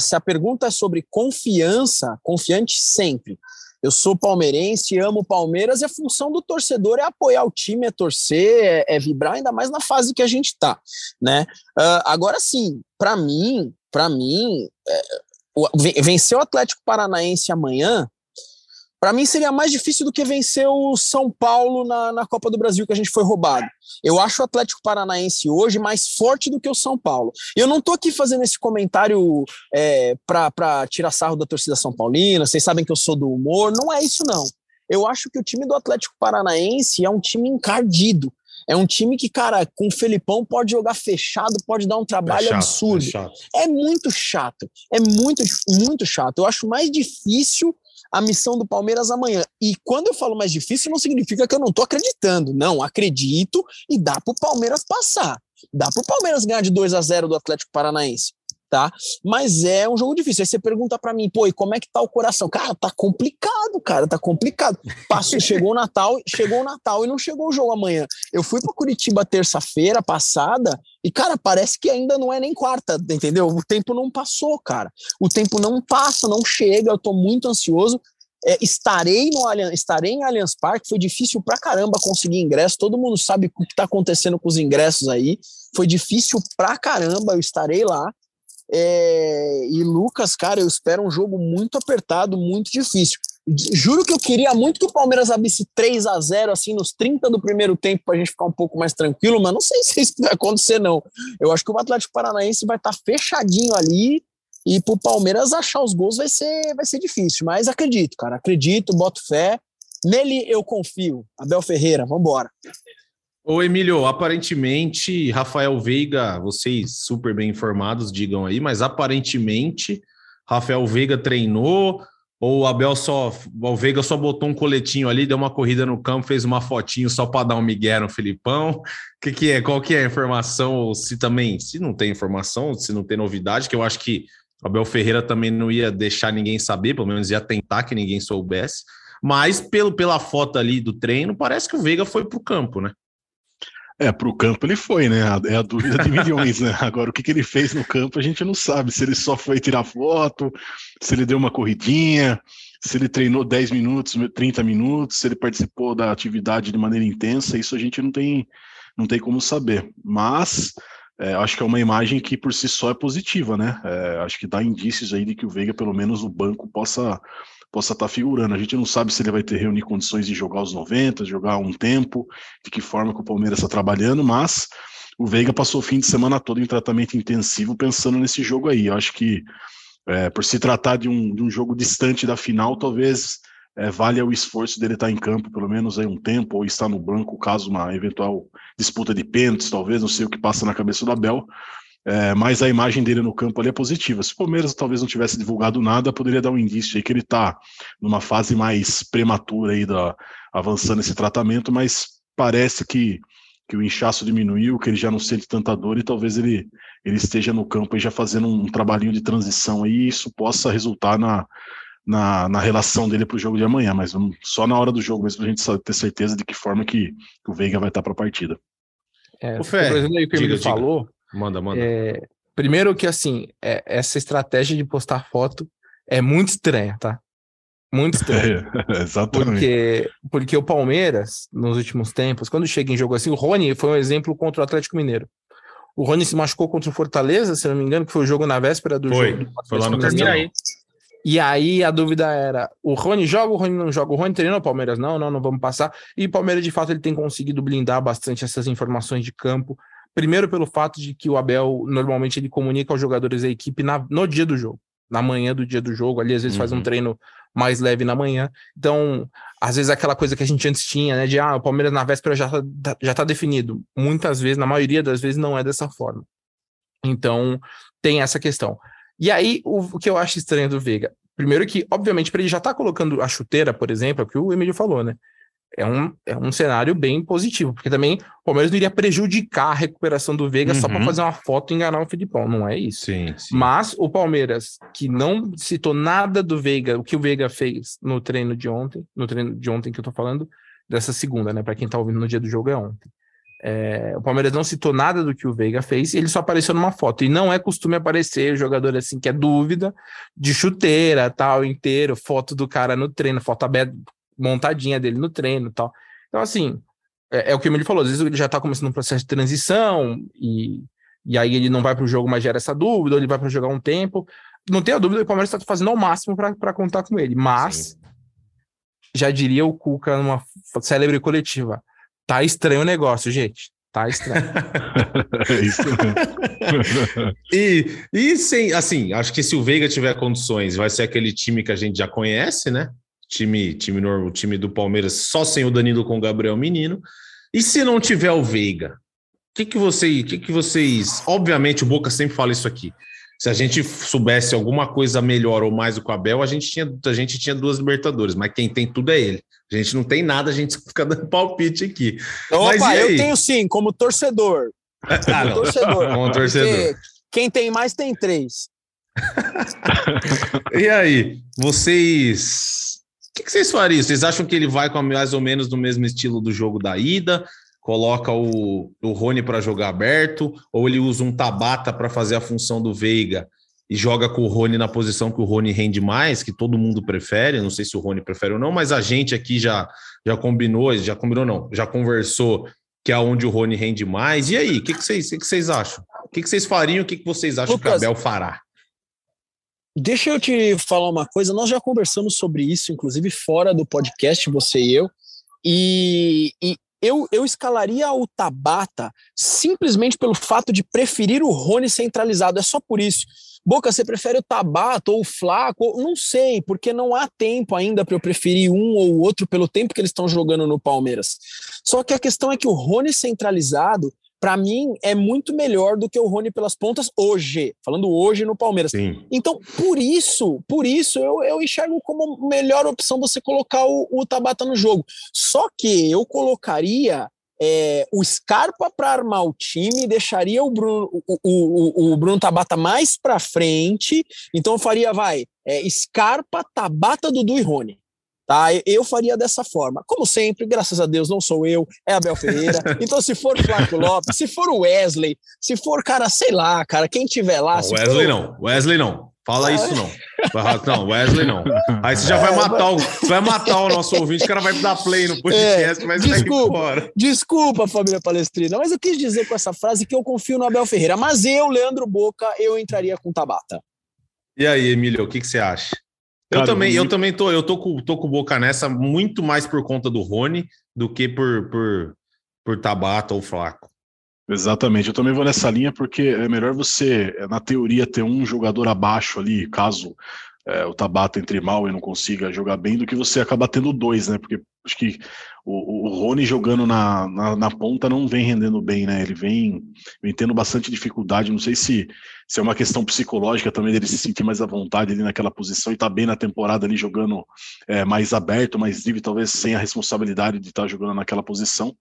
[SPEAKER 6] Se a pergunta é sobre confiança, confiante sempre. Eu sou palmeirense, amo Palmeiras e a função do torcedor é apoiar o time, é torcer, é, é vibrar, ainda mais na fase que a gente está, né? Uh, agora sim, para mim, para mim, é, vencer o Atlético Paranaense amanhã para mim seria mais difícil do que vencer o São Paulo na, na Copa do Brasil que a gente foi roubado. Eu acho o Atlético Paranaense hoje mais forte do que o São Paulo. Eu não estou aqui fazendo esse comentário é, para tirar sarro da torcida São Paulina, vocês sabem que eu sou do humor, não é isso não. Eu acho que o time do Atlético Paranaense é um time encardido. É um time que, cara, com o Felipão pode jogar fechado, pode dar um trabalho é chato, absurdo. É, é, muito chato. É muito, muito chato. Eu acho mais difícil a missão do Palmeiras amanhã. E quando eu falo mais difícil, não significa que eu não estou acreditando. Não, acredito e dá para o Palmeiras passar. Dá para o Palmeiras ganhar de 2 a 0 do Atlético Paranaense. Tá? Mas é um jogo difícil. Aí você pergunta para mim, pô, e como é que tá o coração? Cara, tá complicado, cara, tá complicado. Passou, chegou o Natal, chegou o Natal e não chegou o jogo amanhã. Eu fui para Curitiba terça-feira passada e, cara, parece que ainda não é nem quarta, entendeu? O tempo não passou, cara. O tempo não passa, não chega. Eu tô muito ansioso. É, estarei no estarei em Allianz Parque. Foi difícil pra caramba conseguir ingresso. Todo mundo sabe o que tá acontecendo com os ingressos aí. Foi difícil pra caramba. Eu estarei lá. É, e Lucas, cara, eu espero um jogo muito apertado, muito difícil. Juro que eu queria muito que o Palmeiras abrisse 3 a 0 assim nos 30 do primeiro tempo para a gente ficar um pouco mais tranquilo, mas não sei se isso vai acontecer não. Eu acho que o Atlético Paranaense vai estar tá fechadinho ali e para o Palmeiras achar os gols vai ser vai ser difícil, mas acredito, cara, acredito, boto fé. Nele eu confio. Abel Ferreira, vamos embora.
[SPEAKER 3] Ô, Emílio, aparentemente, Rafael Veiga, vocês super bem informados, digam aí, mas aparentemente, Rafael Veiga treinou, ou o Abel só, o Veiga só botou um coletinho ali, deu uma corrida no campo, fez uma fotinho só para dar um migué no Filipão. O que, que é? Qual que é a informação? Ou se também, se não tem informação, se não tem novidade, que eu acho que o Abel Ferreira também não ia deixar ninguém saber, pelo menos ia tentar que ninguém soubesse. Mas pelo, pela foto ali do treino, parece que o Veiga foi para o campo, né?
[SPEAKER 5] É, para o campo ele foi, né? É a dúvida de milhões, né? Agora, o que, que ele fez no campo a gente não sabe. Se ele só foi tirar foto, se ele deu uma corridinha, se ele treinou 10 minutos, 30 minutos, se ele participou da atividade de maneira intensa, isso a gente não tem, não tem como saber. Mas é, acho que é uma imagem que por si só é positiva, né? É, acho que dá indícios aí de que o Veiga, pelo menos o banco, possa possa estar tá figurando. A gente não sabe se ele vai ter reunir condições de jogar os 90, jogar um tempo, de que forma que o Palmeiras está trabalhando, mas o Veiga passou o fim de semana todo em tratamento intensivo pensando nesse jogo aí. Eu acho que é, por se tratar de um, de um jogo distante da final, talvez é, valha o esforço dele estar tá em campo pelo menos aí um tempo, ou estar no banco, caso uma eventual disputa de pênaltis, talvez, não sei o que passa na cabeça do Abel, é, mas a imagem dele no campo ali é positiva. Se o Palmeiras talvez não tivesse divulgado nada, poderia dar um indício aí que ele está numa fase mais prematura aí da, avançando esse tratamento, mas parece que, que o inchaço diminuiu, que ele já não sente tanta dor e talvez ele, ele esteja no campo aí já fazendo um, um trabalhinho de transição aí e isso possa resultar na, na, na relação dele para o jogo de amanhã, mas vamos, só na hora do jogo mesmo para a gente ter certeza de que forma que, que o Veiga vai estar para a partida.
[SPEAKER 4] É, o Fé, aí que ele falou,
[SPEAKER 3] Manda, manda.
[SPEAKER 4] É, primeiro que, assim, é, essa estratégia de postar foto é muito estranha, tá? Muito estranha.
[SPEAKER 5] É, exatamente.
[SPEAKER 4] Porque, porque o Palmeiras, nos últimos tempos, quando chega em jogo assim, o Rony foi um exemplo contra o Atlético Mineiro. O Rony se machucou contra o Fortaleza, se não me engano, que foi o jogo na véspera do
[SPEAKER 3] foi,
[SPEAKER 4] jogo.
[SPEAKER 3] Foi lá no Castelão.
[SPEAKER 4] E aí a dúvida era: o Rony joga, o Rony não joga? O Rony treinou o Palmeiras? Não, não, não vamos passar. E o Palmeiras, de fato, ele tem conseguido blindar bastante essas informações de campo. Primeiro pelo fato de que o Abel normalmente ele comunica aos jogadores da equipe na, no dia do jogo, na manhã do dia do jogo, ali às vezes uhum. faz um uhum. treino mais leve na manhã. Então, às vezes aquela coisa que a gente antes tinha, né, de ah, o Palmeiras na véspera já tá, já tá definido. Muitas vezes, na maioria das vezes não é dessa forma. Então, tem essa questão. E aí, o, o que eu acho estranho do Veiga, primeiro que, obviamente, para ele já tá colocando a chuteira, por exemplo, é o que o Emílio falou, né? É um, é um cenário bem positivo, porque também o Palmeiras não iria prejudicar a recuperação do Veiga uhum. só para fazer uma foto e enganar o Filipão, não é isso.
[SPEAKER 3] Sim, sim.
[SPEAKER 4] Mas o Palmeiras, que não citou nada do Veiga, o que o Veiga fez no treino de ontem, no treino de ontem que eu tô falando, dessa segunda, né? Para quem tá ouvindo no dia do jogo é ontem. É, o Palmeiras não citou nada do que o Veiga fez ele só apareceu numa foto. E não é costume aparecer o jogador assim que é dúvida, de chuteira, tal, inteiro, foto do cara no treino, foto aberta, montadinha dele no treino e tal. Então, assim, é, é, o que ele falou, às vezes ele já tá começando um processo de transição e, e aí ele não vai para o jogo, mas gera essa dúvida, ou ele vai para jogar um tempo. Não tenha dúvida que o Palmeiras está fazendo ao máximo para contar com ele, mas Sim. já diria o Cuca numa célebre coletiva: tá estranho o negócio, gente. Tá estranho.
[SPEAKER 5] é isso
[SPEAKER 3] e, e sem, assim, acho que se o Veiga tiver condições, vai ser aquele time que a gente já conhece, né? Time, time, o time do Palmeiras só sem o Danilo com o Gabriel Menino. E se não tiver o Veiga? O que, que, você, que, que vocês. Obviamente, o Boca sempre fala isso aqui. Se a gente soubesse alguma coisa melhor ou mais do que o Abel, a gente tinha, a gente tinha duas Libertadores, mas quem tem tudo é ele. A gente não tem nada, a gente fica dando palpite aqui.
[SPEAKER 6] Opa, eu tenho sim, como torcedor.
[SPEAKER 3] Ah, como torcedor. Como torcedor.
[SPEAKER 6] Quem tem mais tem três.
[SPEAKER 3] e aí, vocês o que, que, vocês fariam? Vocês acham que ele vai com mais ou menos no mesmo estilo do jogo da ida? Coloca o, o Rony para jogar aberto? Ou ele usa um Tabata para fazer a função do Veiga e joga com o Rony na posição que o Rony rende mais, que todo mundo prefere? Não sei se o Rony prefere ou não, mas a gente aqui já, já combinou, já combinou não, já conversou que é onde o Rony rende mais. E aí, o que, que, vocês, que, que vocês acham? O que, que vocês fariam? O que, que vocês acham Lucas, que o Abel fará?
[SPEAKER 6] Deixa eu te falar uma coisa, nós já conversamos sobre isso, inclusive fora do podcast, você e eu, e, e eu, eu escalaria o Tabata simplesmente pelo fato de preferir o Rony centralizado, é só por isso. Boca, você prefere o Tabata ou o Flaco? Não sei, porque não há tempo ainda para eu preferir um ou outro pelo tempo que eles estão jogando no Palmeiras. Só que a questão é que o Rony centralizado para mim, é muito melhor do que o Rony pelas pontas hoje, falando hoje no Palmeiras.
[SPEAKER 3] Sim.
[SPEAKER 6] Então, por isso, por isso, eu, eu enxergo como melhor opção você colocar o, o Tabata no jogo. Só que eu colocaria é, o Scarpa para armar o time, deixaria o Bruno, o, o, o Bruno Tabata mais para frente, então eu faria, vai, é, Scarpa, Tabata, Dudu e Rony. Tá? Eu faria dessa forma. Como sempre, graças a Deus, não sou eu, é Abel Ferreira. Então, se for Flávio Lopes, se for o Wesley, se for, cara, sei lá, cara, quem tiver lá.
[SPEAKER 3] Não, Wesley for... não, Wesley não. Fala ah, isso não. Não, Wesley não. Aí você já vai é, matar o, vai matar o nosso ouvinte, o cara vai dar play no podcast, é, mas
[SPEAKER 6] desculpa, desculpa, família palestrina, mas eu quis dizer com essa frase que eu confio no Abel Ferreira, mas eu, Leandro Boca, eu entraria com Tabata.
[SPEAKER 3] E aí, Emílio, o que, que você acha? Eu Cara, também, eu também tô, eu tô com, tô com boca nessa muito mais por conta do Rony do que por, por, por Tabata ou Flaco.
[SPEAKER 5] Exatamente, eu também vou nessa linha porque é melhor você, na teoria, ter um jogador abaixo ali, caso é, o Tabata entre mal e não consiga jogar bem, do que você acabar tendo dois, né? Porque acho que o, o Rony jogando na, na, na, ponta não vem rendendo bem, né? Ele vem, vem tendo bastante dificuldade. Não sei se, se é uma questão psicológica também dele se sentir mais à vontade ali naquela posição e tá bem na temporada ali jogando é, mais aberto, mais livre, talvez sem a responsabilidade de estar tá jogando naquela posição.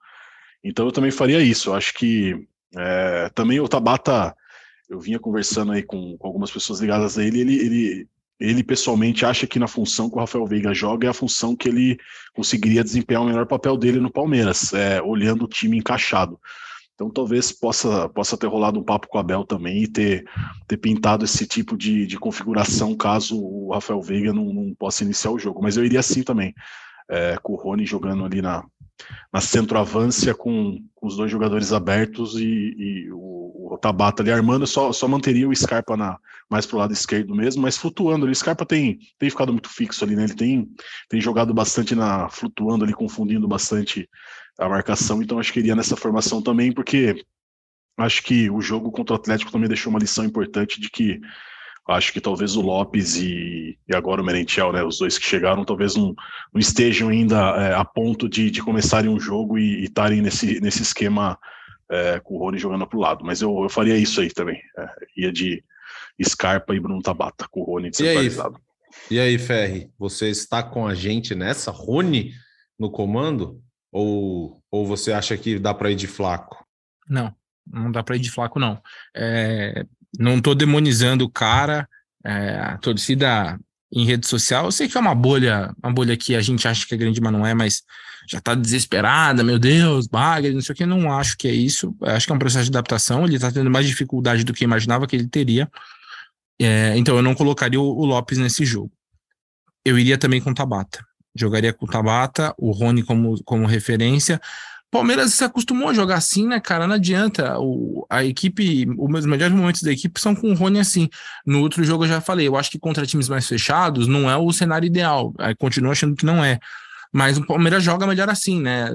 [SPEAKER 5] Então eu também faria isso. Eu acho que é, também o Tabata, eu vinha conversando aí com, com algumas pessoas ligadas a ele, ele, ele ele pessoalmente acha que na função que o Rafael Veiga joga é a função que ele conseguiria desempenhar o melhor papel dele no Palmeiras, é, olhando o time encaixado. Então talvez possa, possa ter rolado um papo com o Abel também e ter, ter pintado esse tipo de, de configuração caso o Rafael Veiga não, não possa iniciar o jogo. Mas eu iria assim também, é, com o Rony jogando ali na, na centroavância com, com os dois jogadores abertos e, e o, o, Tabata ali armando, só, só manteria o Scarpa na, mais pro lado esquerdo mesmo, mas flutuando ali. O Scarpa tem, tem ficado muito fixo ali, né? Ele tem, tem jogado bastante na flutuando ali, confundindo bastante a marcação, então acho que iria nessa formação também, porque acho que o jogo contra o Atlético também deixou uma lição importante de que Acho que talvez o Lopes e, e agora o Merentiel, né, os dois que chegaram, talvez não, não estejam ainda é, a ponto de, de começarem um jogo e estarem nesse, nesse esquema é, com o Rony jogando para o lado. Mas eu, eu faria isso aí também. É, ia de Scarpa e Bruno Tabata com o Rony
[SPEAKER 3] descentralizado. E aí, e aí, Ferri, você está com a gente nessa? Rony no comando? Ou, ou você acha que dá para ir de flaco?
[SPEAKER 4] Não, não dá para ir de flaco, não. É, não estou demonizando o cara, é, a torcida em rede social. Eu sei que é uma bolha, uma bolha que a gente acha que é grande, mas não é, mas já está desesperada, meu Deus, Bagre, não sei o que. Não acho que é isso. Acho que é um processo de adaptação. Ele está tendo mais dificuldade do que imaginava que ele teria. É, então eu não colocaria o, o, Lopes nesse jogo. Eu iria também com o Tabata. Jogaria com o Tabata, o Rony como, como referência. Palmeiras se acostumou a jogar assim, né, cara? Não adianta. O, a equipe, os melhores momentos da equipe são com o Rony assim. No outro jogo eu já falei, eu acho que contra times mais fechados não é o cenário ideal. Aí continuo achando que não é. Mas o Palmeiras joga melhor assim, né?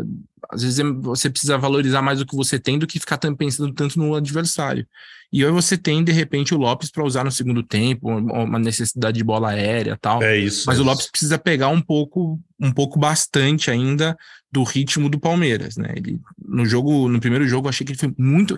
[SPEAKER 4] Às vezes você precisa valorizar mais o que você tem do que ficar pensando tanto no adversário. E aí você tem, de repente, o Lopes para usar no segundo tempo, uma necessidade de bola aérea tal.
[SPEAKER 3] É isso.
[SPEAKER 4] Mas
[SPEAKER 3] é
[SPEAKER 4] o Lopes isso. precisa pegar um pouco, um pouco bastante ainda do ritmo do Palmeiras, né? Ele no jogo, no primeiro jogo, achei que ele foi muito,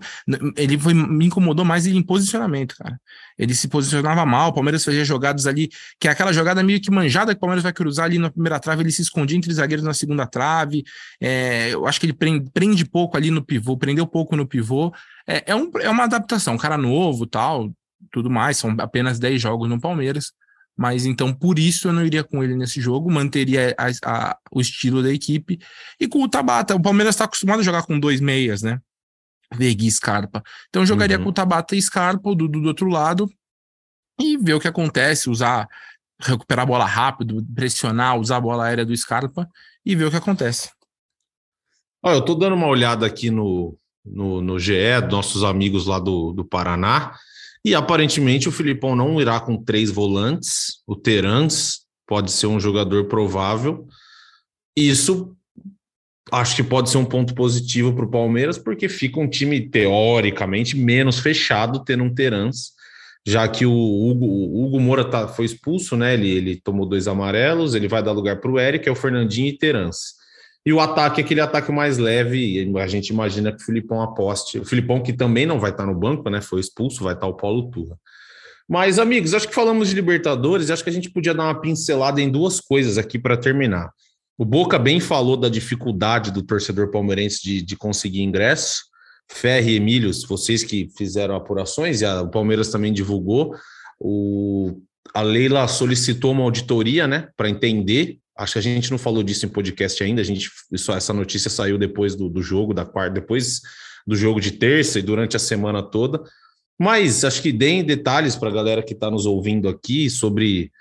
[SPEAKER 4] ele foi me incomodou mais em posicionamento, cara. Ele se posicionava mal, o Palmeiras fazia jogadas ali, que é aquela jogada meio que manjada que o Palmeiras vai cruzar ali na primeira trave, ele se escondia entre zagueiros na segunda trave. É, eu acho que ele prende, prende pouco ali no pivô, prendeu pouco no pivô. É, é, um, é uma adaptação, cara novo, tal, tudo mais, são apenas 10 jogos no Palmeiras. Mas então, por isso, eu não iria com ele nesse jogo, manteria a, a, o estilo da equipe. E com o Tabata, o Palmeiras está acostumado a jogar com dois meias, né? Veiga e Scarpa. Então, eu jogaria uhum. com o Tabata e Scarpa, o Dudu do outro lado, e ver o que acontece, usar, recuperar a bola rápido, pressionar, usar a bola aérea do Scarpa e ver o que acontece.
[SPEAKER 3] Olha, eu tô dando uma olhada aqui no, no, no GE, nossos amigos lá do, do Paraná. E aparentemente o Filipão não irá com três volantes. O Terans pode ser um jogador provável. Isso acho que pode ser um ponto positivo para o Palmeiras, porque fica um time teoricamente menos fechado tendo um Terans, já que o Hugo, o Hugo Moura tá, foi expulso, né? Ele, ele tomou dois amarelos, ele vai dar lugar para o Eric, é o Fernandinho e Terans. E o ataque, aquele ataque mais leve, a gente imagina que o Filipão aposte. O Filipão, que também não vai estar no banco, né? Foi expulso, vai estar o Paulo Turra. Mas, amigos, acho que falamos de Libertadores, acho que a gente podia dar uma pincelada em duas coisas aqui para terminar. O Boca bem falou da dificuldade do torcedor palmeirense de, de conseguir ingresso. Ferre e Emílio, vocês que fizeram apurações, e a, o Palmeiras também divulgou. O, a Leila solicitou uma auditoria, né, para entender acho que a gente não falou disso em podcast ainda, a gente, isso, essa notícia saiu depois do, do jogo, da quarta, depois do jogo de terça e durante a semana toda. Mas acho que deem detalhes para a galera que está nos ouvindo aqui sobre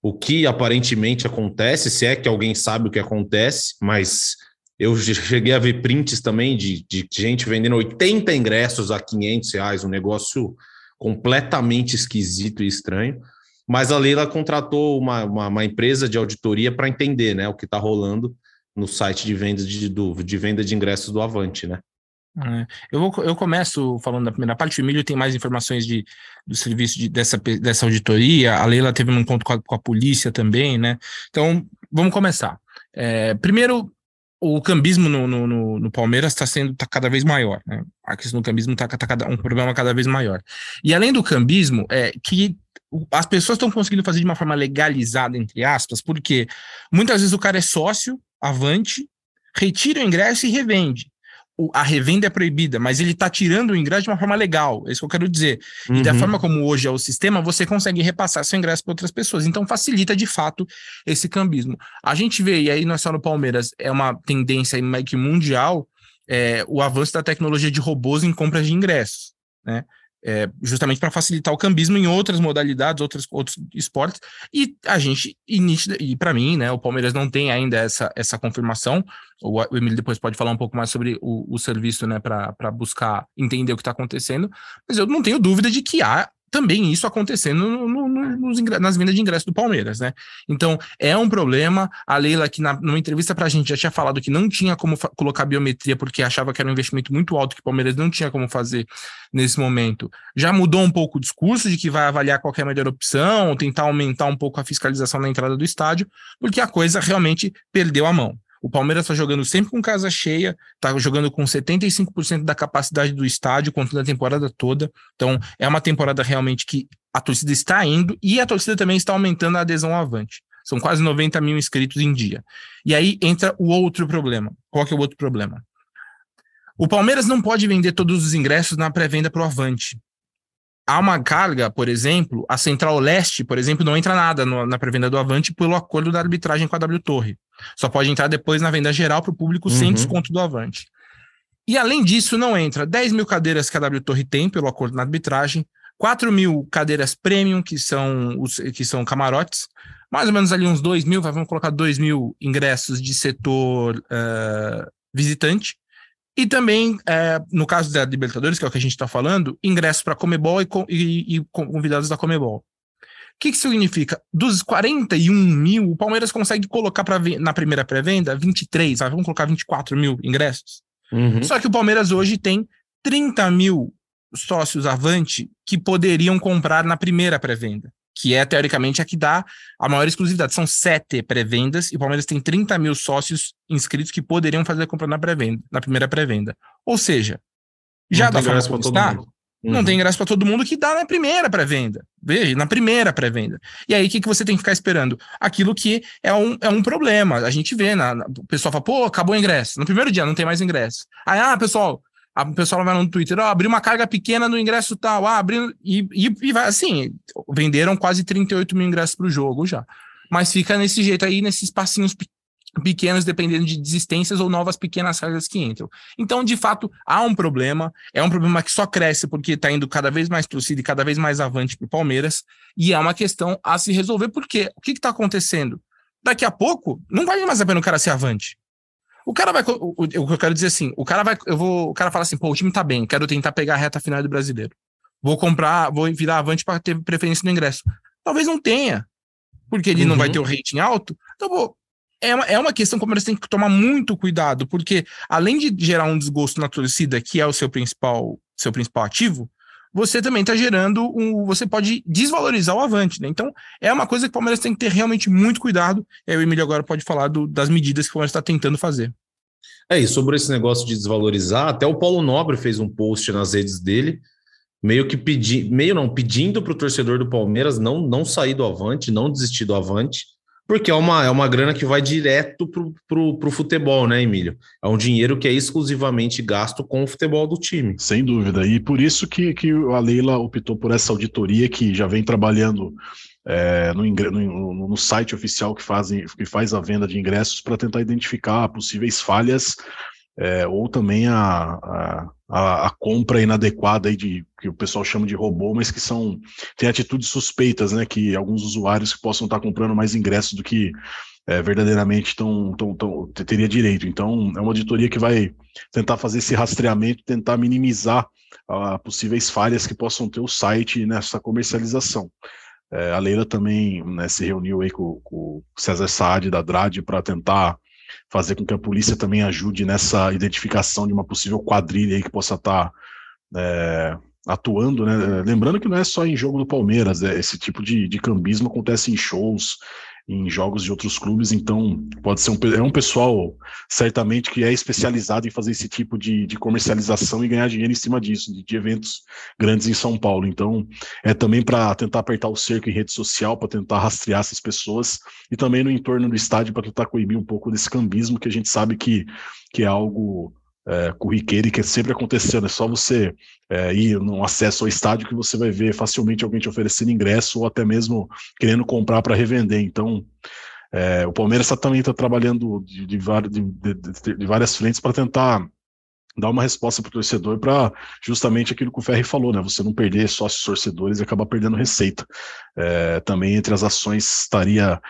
[SPEAKER 3] o que aparentemente acontece, se é que alguém sabe o que acontece, mas eu cheguei a ver prints também de, de gente vendendo 80 ingressos a 500 reais, um negócio completamente esquisito e estranho. Mas a Leila contratou uma, uma, uma empresa de auditoria para entender né, o que está rolando no site de venda de, do, de venda de ingressos do Avante, né?
[SPEAKER 4] É. Eu, vou, eu começo falando da primeira parte. O Emílio tem mais informações de, do serviço de, dessa, dessa auditoria. A Leila teve um encontro com a, com a polícia também, né? Então, vamos começar. É, primeiro, o cambismo no, no, no Palmeiras está sendo tá cada vez maior. Né? A questão do cambismo está tá um problema cada vez maior. E além do cambismo, é que as pessoas estão conseguindo fazer de uma forma legalizada, entre aspas, porque muitas vezes o cara é sócio, avante, retira o ingresso e revende a revenda é proibida, mas ele está tirando o ingresso de uma forma legal, é isso que eu quero dizer. Uhum. E da uhum. forma como hoje é o sistema, você consegue repassar seu ingresso para outras pessoas. Então facilita de fato esse cambismo. A gente vê, e aí não é só no Palmeiras, é uma tendência meio que mundial, é, o avanço da tecnologia de robôs em compras de ingressos. Né? É, justamente para facilitar o cambismo em outras modalidades, outros, outros esportes. E a gente, e, e para mim, né, o Palmeiras não tem ainda essa, essa confirmação. O, o Emílio depois pode falar um pouco mais sobre o, o serviço, né, para buscar entender o que está acontecendo. Mas eu não tenho dúvida de que há também isso acontecendo no, no, nas vendas de ingresso do Palmeiras, né? Então, é um problema. A Leila, que na, numa entrevista para a gente já tinha falado que não tinha como colocar biometria porque achava que era um investimento muito alto que o Palmeiras não tinha como fazer nesse momento. Já mudou um pouco o discurso de que vai avaliar qualquer melhor opção, tentar aumentar um pouco a fiscalização na entrada do estádio, porque a coisa realmente perdeu a mão. O Palmeiras está jogando sempre com casa cheia, está jogando com 75% da capacidade do estádio, contando a temporada toda. Então, é uma temporada realmente que a torcida está indo e a torcida também está aumentando a adesão ao avante. São quase 90 mil inscritos em dia. E aí entra o outro problema. Qual que é o outro problema? O Palmeiras não pode vender todos os ingressos na pré-venda para o Avante há uma carga, por exemplo, a Central Leste, por exemplo, não entra nada no, na pré-venda do Avante pelo acordo da arbitragem com a W Torre. Só pode entrar depois na venda geral para o público uhum. sem desconto do Avante. E além disso, não entra 10 mil cadeiras que a W Torre tem pelo acordo na arbitragem, 4 mil cadeiras premium, que são, os, que são camarotes, mais ou menos ali uns 2 mil, vamos colocar 2 mil ingressos de setor uh, visitante, e também, é, no caso da Libertadores, que é o que a gente está falando, ingressos para Comebol e, e, e, convidados da Comebol. O que, que significa? Dos 41 mil, o Palmeiras consegue colocar pra, na primeira pré-venda 23, vamos colocar 24 mil ingressos. Uhum. Só que o Palmeiras hoje tem 30 mil sócios avante que poderiam comprar na primeira pré-venda que é teoricamente a que dá a maior exclusividade. São sete pré-vendas e o Palmeiras tem 30 mil sócios inscritos que poderiam fazer a compra na pré-venda, na primeira pré-venda. Ou seja, já dá para está, uhum. não tem ingresso para todo mundo que dá na primeira pré-venda. Veja, na primeira pré-venda. E aí, o que, que você tem que ficar esperando? Aquilo que é um, é um problema. A gente vê, na, na, o pessoal fala, pô, acabou o ingresso. No primeiro dia não tem mais ingresso. Aí, ah, pessoal, o pessoal vai no Twitter, ó, oh, abriu uma carga pequena no ingresso tal, ah, abriu, e, e, e vai assim, venderam quase 38 mil ingressos para o jogo já. Mas fica nesse jeito aí, nesses espacinhos pequenos, dependendo de desistências ou novas pequenas cargas que entram. Então, de fato, há um problema, é um problema que só cresce porque está indo cada vez mais torcida e cada vez mais avante para o Palmeiras, e é uma questão a se resolver, porque o que está acontecendo? Daqui a pouco, não vale mais a pena o cara ser avante. O cara vai. O, o, que eu quero dizer assim, o cara vai. Eu vou. O cara fala assim, pô, o time tá bem, quero tentar pegar a reta final do brasileiro. Vou comprar, vou virar avante para ter preferência no ingresso. Talvez não tenha, porque ele uhum. não vai uhum. ter o rating alto. Então, pô, é uma, é uma questão que o Palmeiras tem que tomar muito cuidado, porque além de gerar um desgosto na torcida, que é o seu principal, seu principal ativo, você também está gerando um. Você pode desvalorizar o avante, né? Então, é uma coisa que o Palmeiras tem que ter realmente muito cuidado. E aí o Emílio agora pode falar do, das medidas que o Palmeiras está tentando fazer.
[SPEAKER 3] É, e sobre esse negócio de desvalorizar, até o Paulo Nobre fez um post nas redes dele, meio que pedindo, meio não, pedindo para o torcedor do Palmeiras não, não sair do avante, não desistir do avante, porque é uma, é uma grana que vai direto para o futebol, né, Emílio? É um dinheiro que é exclusivamente gasto com o futebol do time.
[SPEAKER 5] Sem dúvida. E por isso que, que a Leila optou por essa auditoria que já vem trabalhando é, no, no, no, site oficial que, fazem, que faz a venda de ingressos para tentar identificar possíveis falhas é, ou também a, a, a, compra inadequada aí de que o pessoal chama de robô, mas que são tem atitudes suspeitas, né? Que alguns usuários que possam estar comprando mais ingressos do que é, verdadeiramente tão, tão, tão, teria direito. Então, é uma auditoria que vai tentar fazer esse rastreamento, tentar minimizar uh, possíveis falhas que possam ter o site nessa comercialização. É, a Leila também né, se reuniu aí com, com o César Saad da Drade para tentar fazer com que a polícia também ajude nessa identificação de uma possível quadrilha aí que possa estar tá, é, atuando, né? Lembrando que não é só em jogo do Palmeiras, é, esse tipo de, de cambismo acontece em shows, em jogos de outros clubes, então pode ser um, é um pessoal certamente que é especializado em fazer esse tipo de, de comercialização e ganhar dinheiro em cima disso, de, de eventos grandes em São Paulo. Então é também para tentar apertar o cerco em rede social, para tentar rastrear essas pessoas e também no entorno do estádio para tentar coibir um pouco desse cambismo que a gente sabe que, que é algo é, corriqueiro e que sempre acontecendo. É só você é, ir no acesso ao estádio que você vai ver facilmente alguém te oferecendo ingresso ou até mesmo querendo comprar para revender. Então, é, o Palmeiras também está trabalhando de, de, de, de várias frentes para tentar dar uma resposta para o torcedor para justamente aquilo que o Ferri falou, né? Você não perder sócios torcedores e acabar perdendo receita. É, também entre as ações estaria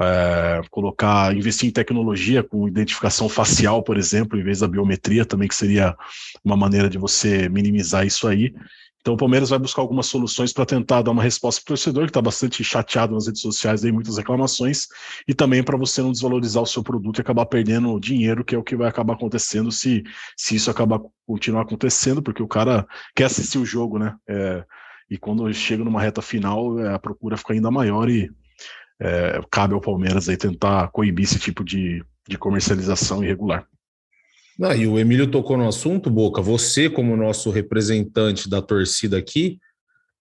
[SPEAKER 5] é, colocar, investir em tecnologia com identificação facial, por exemplo, em vez da biometria, também que seria uma maneira de você minimizar isso aí. Então o Palmeiras vai buscar algumas soluções para tentar dar uma resposta para o torcedor, que está bastante chateado nas redes sociais, aí muitas reclamações, e também para você não desvalorizar o seu produto e acabar perdendo dinheiro, que é o que vai acabar acontecendo se, se isso acabar continuar acontecendo, porque o cara quer assistir o jogo, né? É, e quando chega numa reta final, é, a procura fica ainda maior e é, cabe ao Palmeiras aí tentar coibir esse tipo de, de comercialização irregular.
[SPEAKER 3] Não, e o Emílio tocou no assunto, Boca. Você, como nosso representante da torcida aqui,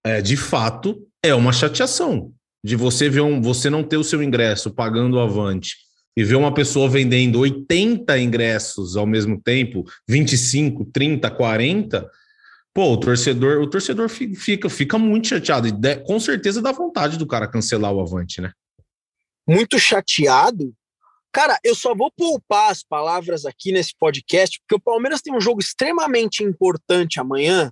[SPEAKER 3] é, de fato, é uma chateação de você ver um, você não ter o seu ingresso pagando avante e ver uma pessoa vendendo 80 ingressos ao mesmo tempo, 25, 30, 40. Pô, o torcedor, o torcedor fica, fica muito chateado e de, com certeza dá vontade do cara cancelar o avante, né?
[SPEAKER 6] Muito chateado Cara, eu só vou poupar as palavras aqui nesse podcast, porque o Palmeiras tem um jogo extremamente importante amanhã.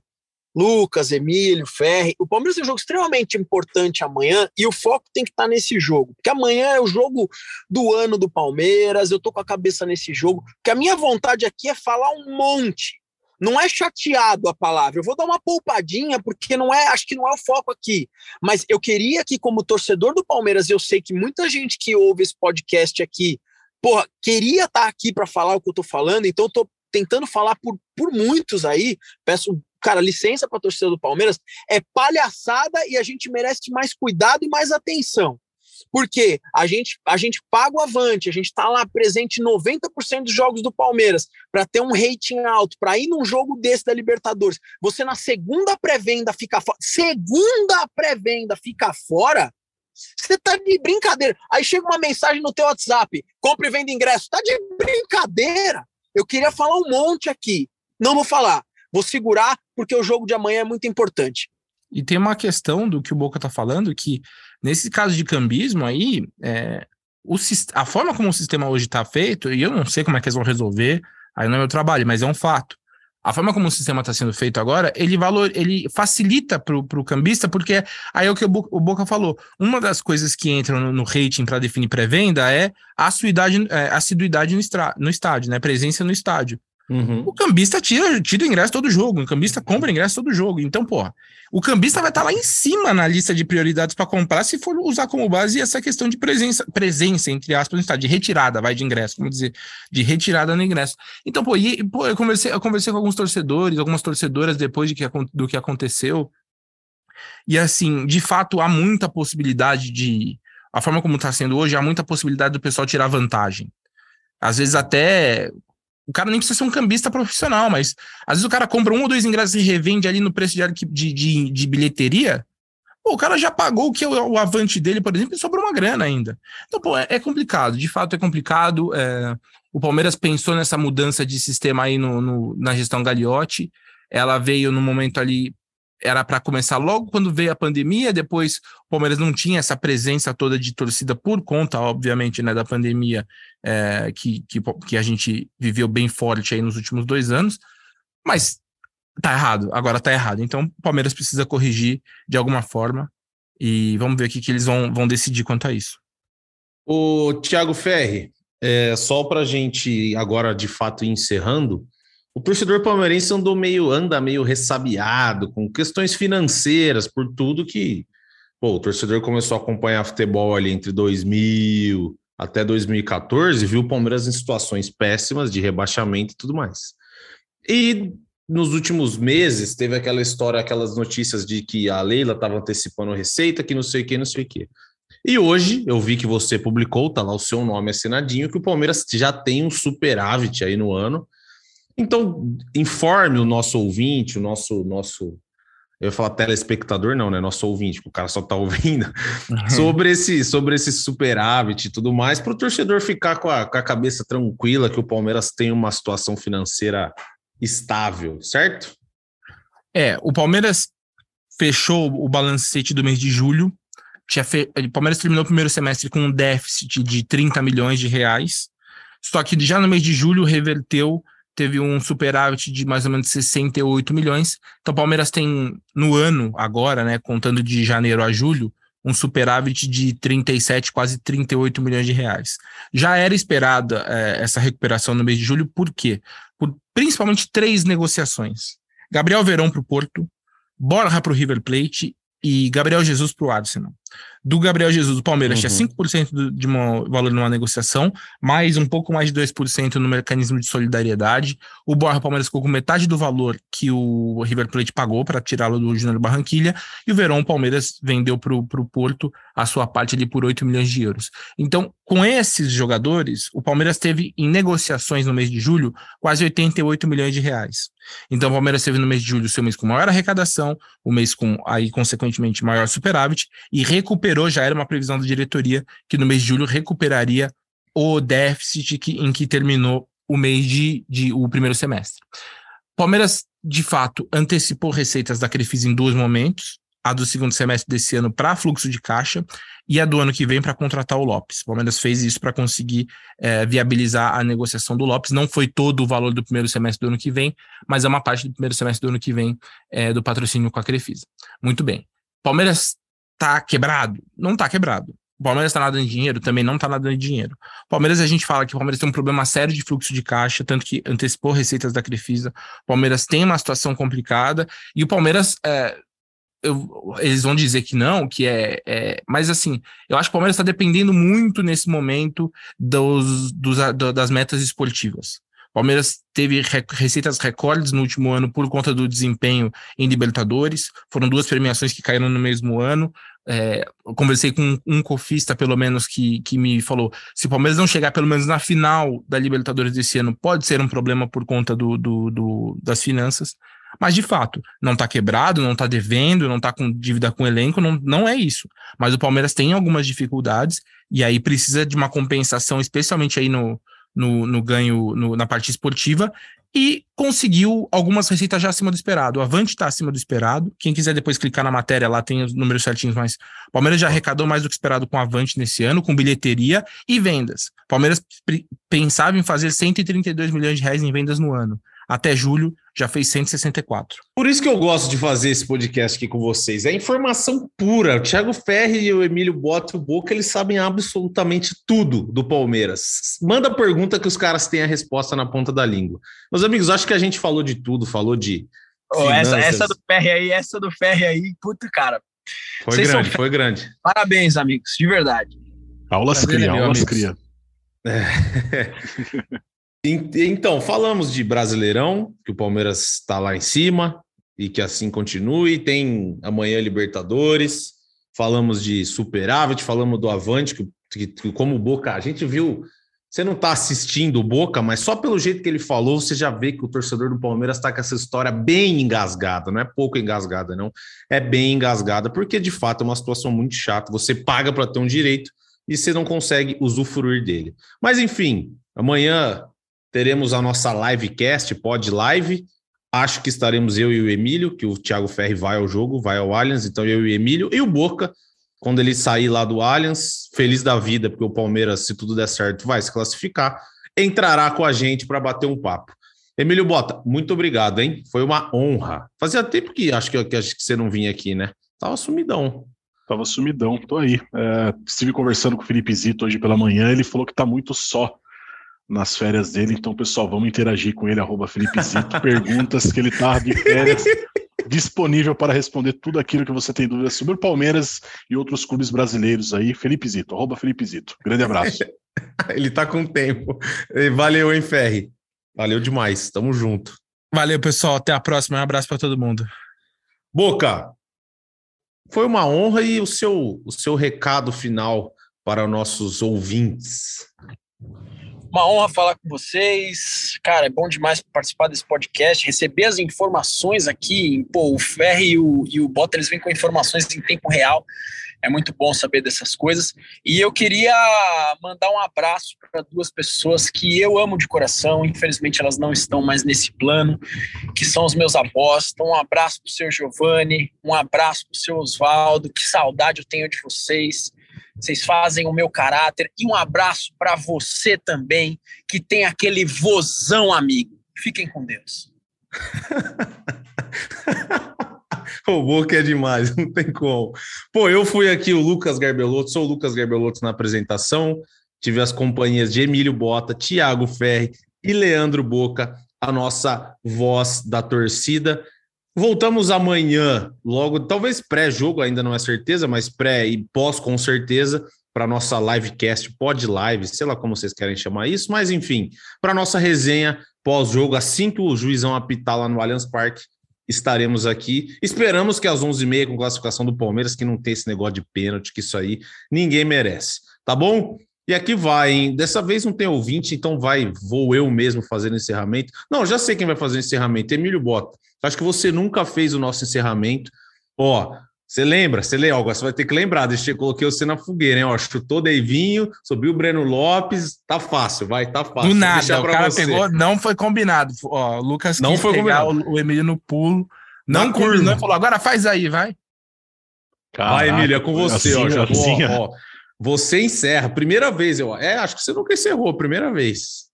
[SPEAKER 6] Lucas, Emílio, Ferri. O Palmeiras tem um jogo extremamente importante amanhã e o foco tem que estar nesse jogo. Porque amanhã é o jogo do ano do Palmeiras, eu tô com a cabeça nesse jogo. Porque a minha vontade aqui é falar um monte. Não é chateado a palavra. Eu vou dar uma poupadinha, porque não é, acho que não é o foco aqui. Mas eu queria que, como torcedor do Palmeiras, eu sei que muita gente que ouve esse podcast aqui porra, queria estar aqui para falar o que eu tô falando, então eu tô tentando falar por, por muitos aí. Peço, cara, licença para torcida do Palmeiras. É palhaçada e a gente merece mais cuidado e mais atenção. Porque a gente, a gente paga o avante, a gente está lá presente em 90% dos jogos do Palmeiras para ter um rating alto, para ir num jogo desse da Libertadores. Você na segunda pré-venda fica fora. Segunda pré-venda fica fora. Você tá de brincadeira. Aí chega uma mensagem no teu WhatsApp, compre e venda ingresso. Tá de brincadeira. Eu queria falar um monte aqui. Não vou falar. Vou segurar porque o jogo de amanhã é muito importante.
[SPEAKER 4] E tem uma questão do que o Boca tá falando, que nesse caso de cambismo aí, é, o, a forma como o sistema hoje está feito, e eu não sei como é que eles vão resolver, aí não é meu trabalho, mas é um fato a forma como o sistema está sendo feito agora, ele valor, ele facilita para o cambista, porque aí é o que o, Boca falou. Uma das coisas que entram no, no rating para definir pré-venda é a assiduidade, é, assiduidade no, estra, no estádio, né? Presença no estádio. Uhum. O cambista tira, tira ingresso todo jogo, o cambista compra ingresso todo jogo. Então, pô, o cambista vai estar tá lá em cima na lista de prioridades para comprar se for usar como base essa questão de presença, presença entre aspas, estádio, de retirada, vai de ingresso, vamos dizer, de retirada no ingresso. Então, pô, e, pô eu, conversei, eu conversei com alguns torcedores, algumas torcedoras depois de que, do que aconteceu. E assim, de fato, há muita possibilidade de. A forma como está sendo hoje, há muita possibilidade do pessoal tirar vantagem. Às vezes até o cara nem precisa ser um cambista profissional, mas às vezes o cara compra um ou dois ingressos e revende ali no preço de, de, de, de bilheteria. Pô, o cara já pagou o que é o, o, avante dele, por exemplo, e sobrou uma grana ainda. Então, pô, é, é complicado, de fato é complicado. É, o Palmeiras pensou nessa mudança de sistema aí no, no, na gestão Gagliotti. Ela veio no momento ali era para começar logo quando veio a pandemia, depois o Palmeiras não tinha essa presença toda de torcida por conta, obviamente, né, da pandemia é, que, que, que, a gente viveu bem forte aí nos últimos dois anos, mas tá errado, agora tá errado. Então o Palmeiras precisa corrigir de alguma forma e vamos ver o que, que eles vão, vão decidir quanto a isso.
[SPEAKER 3] O Thiago Ferri, é, só para a gente agora de fato ir encerrando, o torcedor palmeirense andou meio, anda meio ressabiado com questões financeiras, por tudo que pô, o torcedor começou a acompanhar futebol ali entre 2000 até 2014, viu o Palmeiras em situações péssimas de rebaixamento e tudo mais. E nos últimos meses teve aquela história, aquelas notícias de que a Leila estava antecipando receita, que não sei o que, não sei o que. E hoje eu vi que você publicou, tá lá o seu nome assinadinho, que o Palmeiras já tem um superávit aí no ano então, informe o nosso ouvinte, o nosso, nosso eu ia falar telespectador, não, né? Nosso ouvinte, o cara só tá ouvindo, uhum. sobre, esse, sobre esse superávit e tudo mais, para o torcedor ficar com a, com a cabeça tranquila que o Palmeiras tem uma situação financeira estável, certo?
[SPEAKER 4] É, o Palmeiras fechou o balancete do mês de julho. Tinha fe... O Palmeiras terminou o primeiro semestre com um déficit de 30 milhões de reais. Só que já no mês de julho reverteu teve um superávit de mais ou menos 68 milhões. Então, o Palmeiras tem no ano, agora, né, contando de janeiro a julho, um superávit de 37, quase 38 milhões de reais. Já era esperada é, essa recuperação no mês de julho, por quê? Por principalmente três negociações. Gabriel Verão para o Porto, Borja para o River Plate e Gabriel Jesus para o Arsenal do Gabriel Jesus, o Palmeiras uhum. tinha 5% de uma, valor numa negociação, mais um pouco mais de 2% no mecanismo de solidariedade. O Borja Palmeiras ficou com metade do valor que o River Plate pagou para tirá-lo do Júnior Barranquilha, e o Verão Palmeiras vendeu para o Porto a sua parte ali por 8 milhões de euros. Então, com esses jogadores, o Palmeiras teve em negociações no mês de julho quase 88 milhões de reais. Então, o Palmeiras teve no mês de julho o seu mês com maior arrecadação, o mês com, aí, consequentemente, maior superávit, e recuperou, já era uma previsão da diretoria, que no mês de julho recuperaria o déficit que, em que terminou o mês de, de o primeiro semestre. Palmeiras, de fato, antecipou receitas da Crefisa em dois momentos, a do segundo semestre desse ano para fluxo de caixa e a do ano que vem para contratar o Lopes. O Palmeiras fez isso para conseguir é, viabilizar a negociação do Lopes. Não foi todo o valor do primeiro semestre do ano que vem, mas é uma parte do primeiro semestre do ano que vem é, do patrocínio com a Crefisa. Muito bem. Palmeiras está quebrado? Não está quebrado. O Palmeiras está nadando em dinheiro? Também não está nadando em dinheiro. O Palmeiras, a gente fala que o Palmeiras tem um problema sério de fluxo de caixa, tanto que antecipou receitas da Crefisa. O Palmeiras tem uma situação complicada e o Palmeiras é, eu, eles vão dizer que não, que é, é, Mas assim, eu acho que o Palmeiras está dependendo muito nesse momento dos, dos, das metas esportivas. Palmeiras teve receitas recordes no último ano por conta do desempenho em Libertadores. Foram duas premiações que caíram no mesmo ano. É, conversei com um cofista, pelo menos, que, que me falou: se o Palmeiras não chegar pelo menos na final da Libertadores desse ano, pode ser um problema por conta do, do, do das finanças. Mas, de fato, não está quebrado, não está devendo, não está com dívida com elenco, não, não é isso. Mas o Palmeiras tem algumas dificuldades e aí precisa de uma compensação, especialmente aí no, no, no ganho no, na parte esportiva, e conseguiu algumas receitas já acima do esperado. O Avante está acima do esperado. Quem quiser depois clicar na matéria, lá tem os números certinhos, mas o Palmeiras já arrecadou mais do que esperado com o Avante nesse ano, com bilheteria e vendas. O Palmeiras pensava em fazer 132 milhões de reais em vendas no ano até julho já fez 164.
[SPEAKER 3] Por isso que eu gosto de fazer esse podcast aqui com vocês. É informação pura. O Thiago Ferri e o Emílio Bota e o Boca, eles sabem absolutamente tudo do Palmeiras. Manda pergunta que os caras têm a resposta na ponta da língua. Meus amigos, acho que a gente falou de tudo, falou de.
[SPEAKER 6] Oh, essa, essa do Ferri aí, essa do Ferri aí, puta, cara.
[SPEAKER 3] Foi Vocês grande, foi grande.
[SPEAKER 6] Parabéns, amigos, de verdade.
[SPEAKER 5] Aulas cria, aulas cria. É.
[SPEAKER 3] Então, falamos de Brasileirão, que o Palmeiras está lá em cima e que assim continue. Tem amanhã Libertadores. Falamos de superávit, falamos do Avante, que, que, como Boca, a gente viu. Você não está assistindo o Boca, mas só pelo jeito que ele falou, você já vê que o torcedor do Palmeiras está com essa história bem engasgada. Não é pouco engasgada, não. É bem engasgada, porque de fato é uma situação muito chata. Você paga para ter um direito e você não consegue usufruir dele. Mas enfim, amanhã teremos a nossa livecast, pod live, Acho que estaremos eu e o Emílio, que o Thiago Ferri vai ao jogo, vai ao Allianz, então eu e o Emílio. E o Boca, quando ele sair lá do Allianz, feliz da vida, porque o Palmeiras, se tudo der certo, vai se classificar, entrará com a gente para bater um papo. Emílio Bota, muito obrigado, hein? Foi uma honra. Fazia tempo que acho que, que, acho que você não vinha aqui, né? Tava sumidão.
[SPEAKER 5] Tava sumidão, tô aí. É, estive conversando com o Felipe Zito hoje pela manhã, ele falou que tá muito só nas férias dele. Então, pessoal, vamos interagir com ele, arroba Felipe Zito, perguntas que ele tá de férias, disponível para responder tudo aquilo que você tem dúvidas sobre o Palmeiras e outros clubes brasileiros aí. Felipe Zito, arroba Felipe Zito. Grande abraço.
[SPEAKER 3] ele tá com tempo. Valeu, hein, Ferri? Valeu demais. Tamo junto.
[SPEAKER 4] Valeu, pessoal. Até a próxima. Um abraço para todo mundo.
[SPEAKER 3] Boca, foi uma honra e o seu, o seu recado final para nossos ouvintes.
[SPEAKER 6] Uma honra falar com vocês. Cara, é bom demais participar desse podcast, receber as informações aqui. Pô, o Ferri e o, e o Bota, eles vêm com informações em tempo real. É muito bom saber dessas coisas. E eu queria mandar um abraço para duas pessoas que eu amo de coração. Infelizmente, elas não estão mais nesse plano, que são os meus avós. Então, um abraço para o seu Giovanni, um abraço para o seu Oswaldo. Que saudade eu tenho de vocês vocês fazem o meu caráter. E um abraço para você também, que tem aquele vozão amigo. Fiquem com Deus.
[SPEAKER 3] o Boca é demais, não tem como. Pô, eu fui aqui o Lucas Garbelotto, sou o Lucas Garbelotto na apresentação, tive as companhias de Emílio Bota, Tiago Ferri e Leandro Boca, a nossa voz da torcida. Voltamos amanhã, logo, talvez pré-jogo, ainda não é certeza, mas pré e pós com certeza, para nossa livecast, pod live, sei lá como vocês querem chamar isso, mas enfim, para nossa resenha pós-jogo, assim que o juizão apitar lá no Allianz Parque, estaremos aqui. Esperamos que às 11h30, com classificação do Palmeiras, que não tem esse negócio de pênalti, que isso aí ninguém merece, tá bom? E aqui vai, hein? Dessa vez não tem ouvinte, então vai, vou eu mesmo fazer o encerramento. Não, já sei quem vai fazer o encerramento, Emílio Bota. Acho que você nunca fez o nosso encerramento. Ó, você lembra? Você lembra? Agora você vai ter que lembrar. Deixa eu coloquei você na fogueira, hein? Ó, chutou Deivinho, subiu o Breno Lopes. Tá fácil, vai, tá fácil.
[SPEAKER 4] Do nada, o cara você. pegou, não foi combinado. Ó, o Lucas
[SPEAKER 3] não foi pegar
[SPEAKER 4] combinado. o Emílio no pulo. Não combinou e falou: agora faz aí, vai.
[SPEAKER 3] Caraca, vai, Emília, é com você, assim, ó, já assim, ó, ó, Você encerra. Primeira vez, eu. É, acho que você nunca encerrou, primeira vez.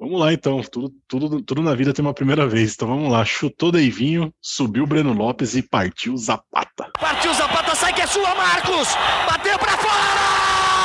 [SPEAKER 5] Vamos lá então, tudo, tudo, tudo na vida tem uma primeira vez. Então vamos lá, chutou Deivinho, subiu o Breno Lopes e partiu Zapata.
[SPEAKER 7] Partiu Zapata, sai que é sua, Marcos! Bateu para fora!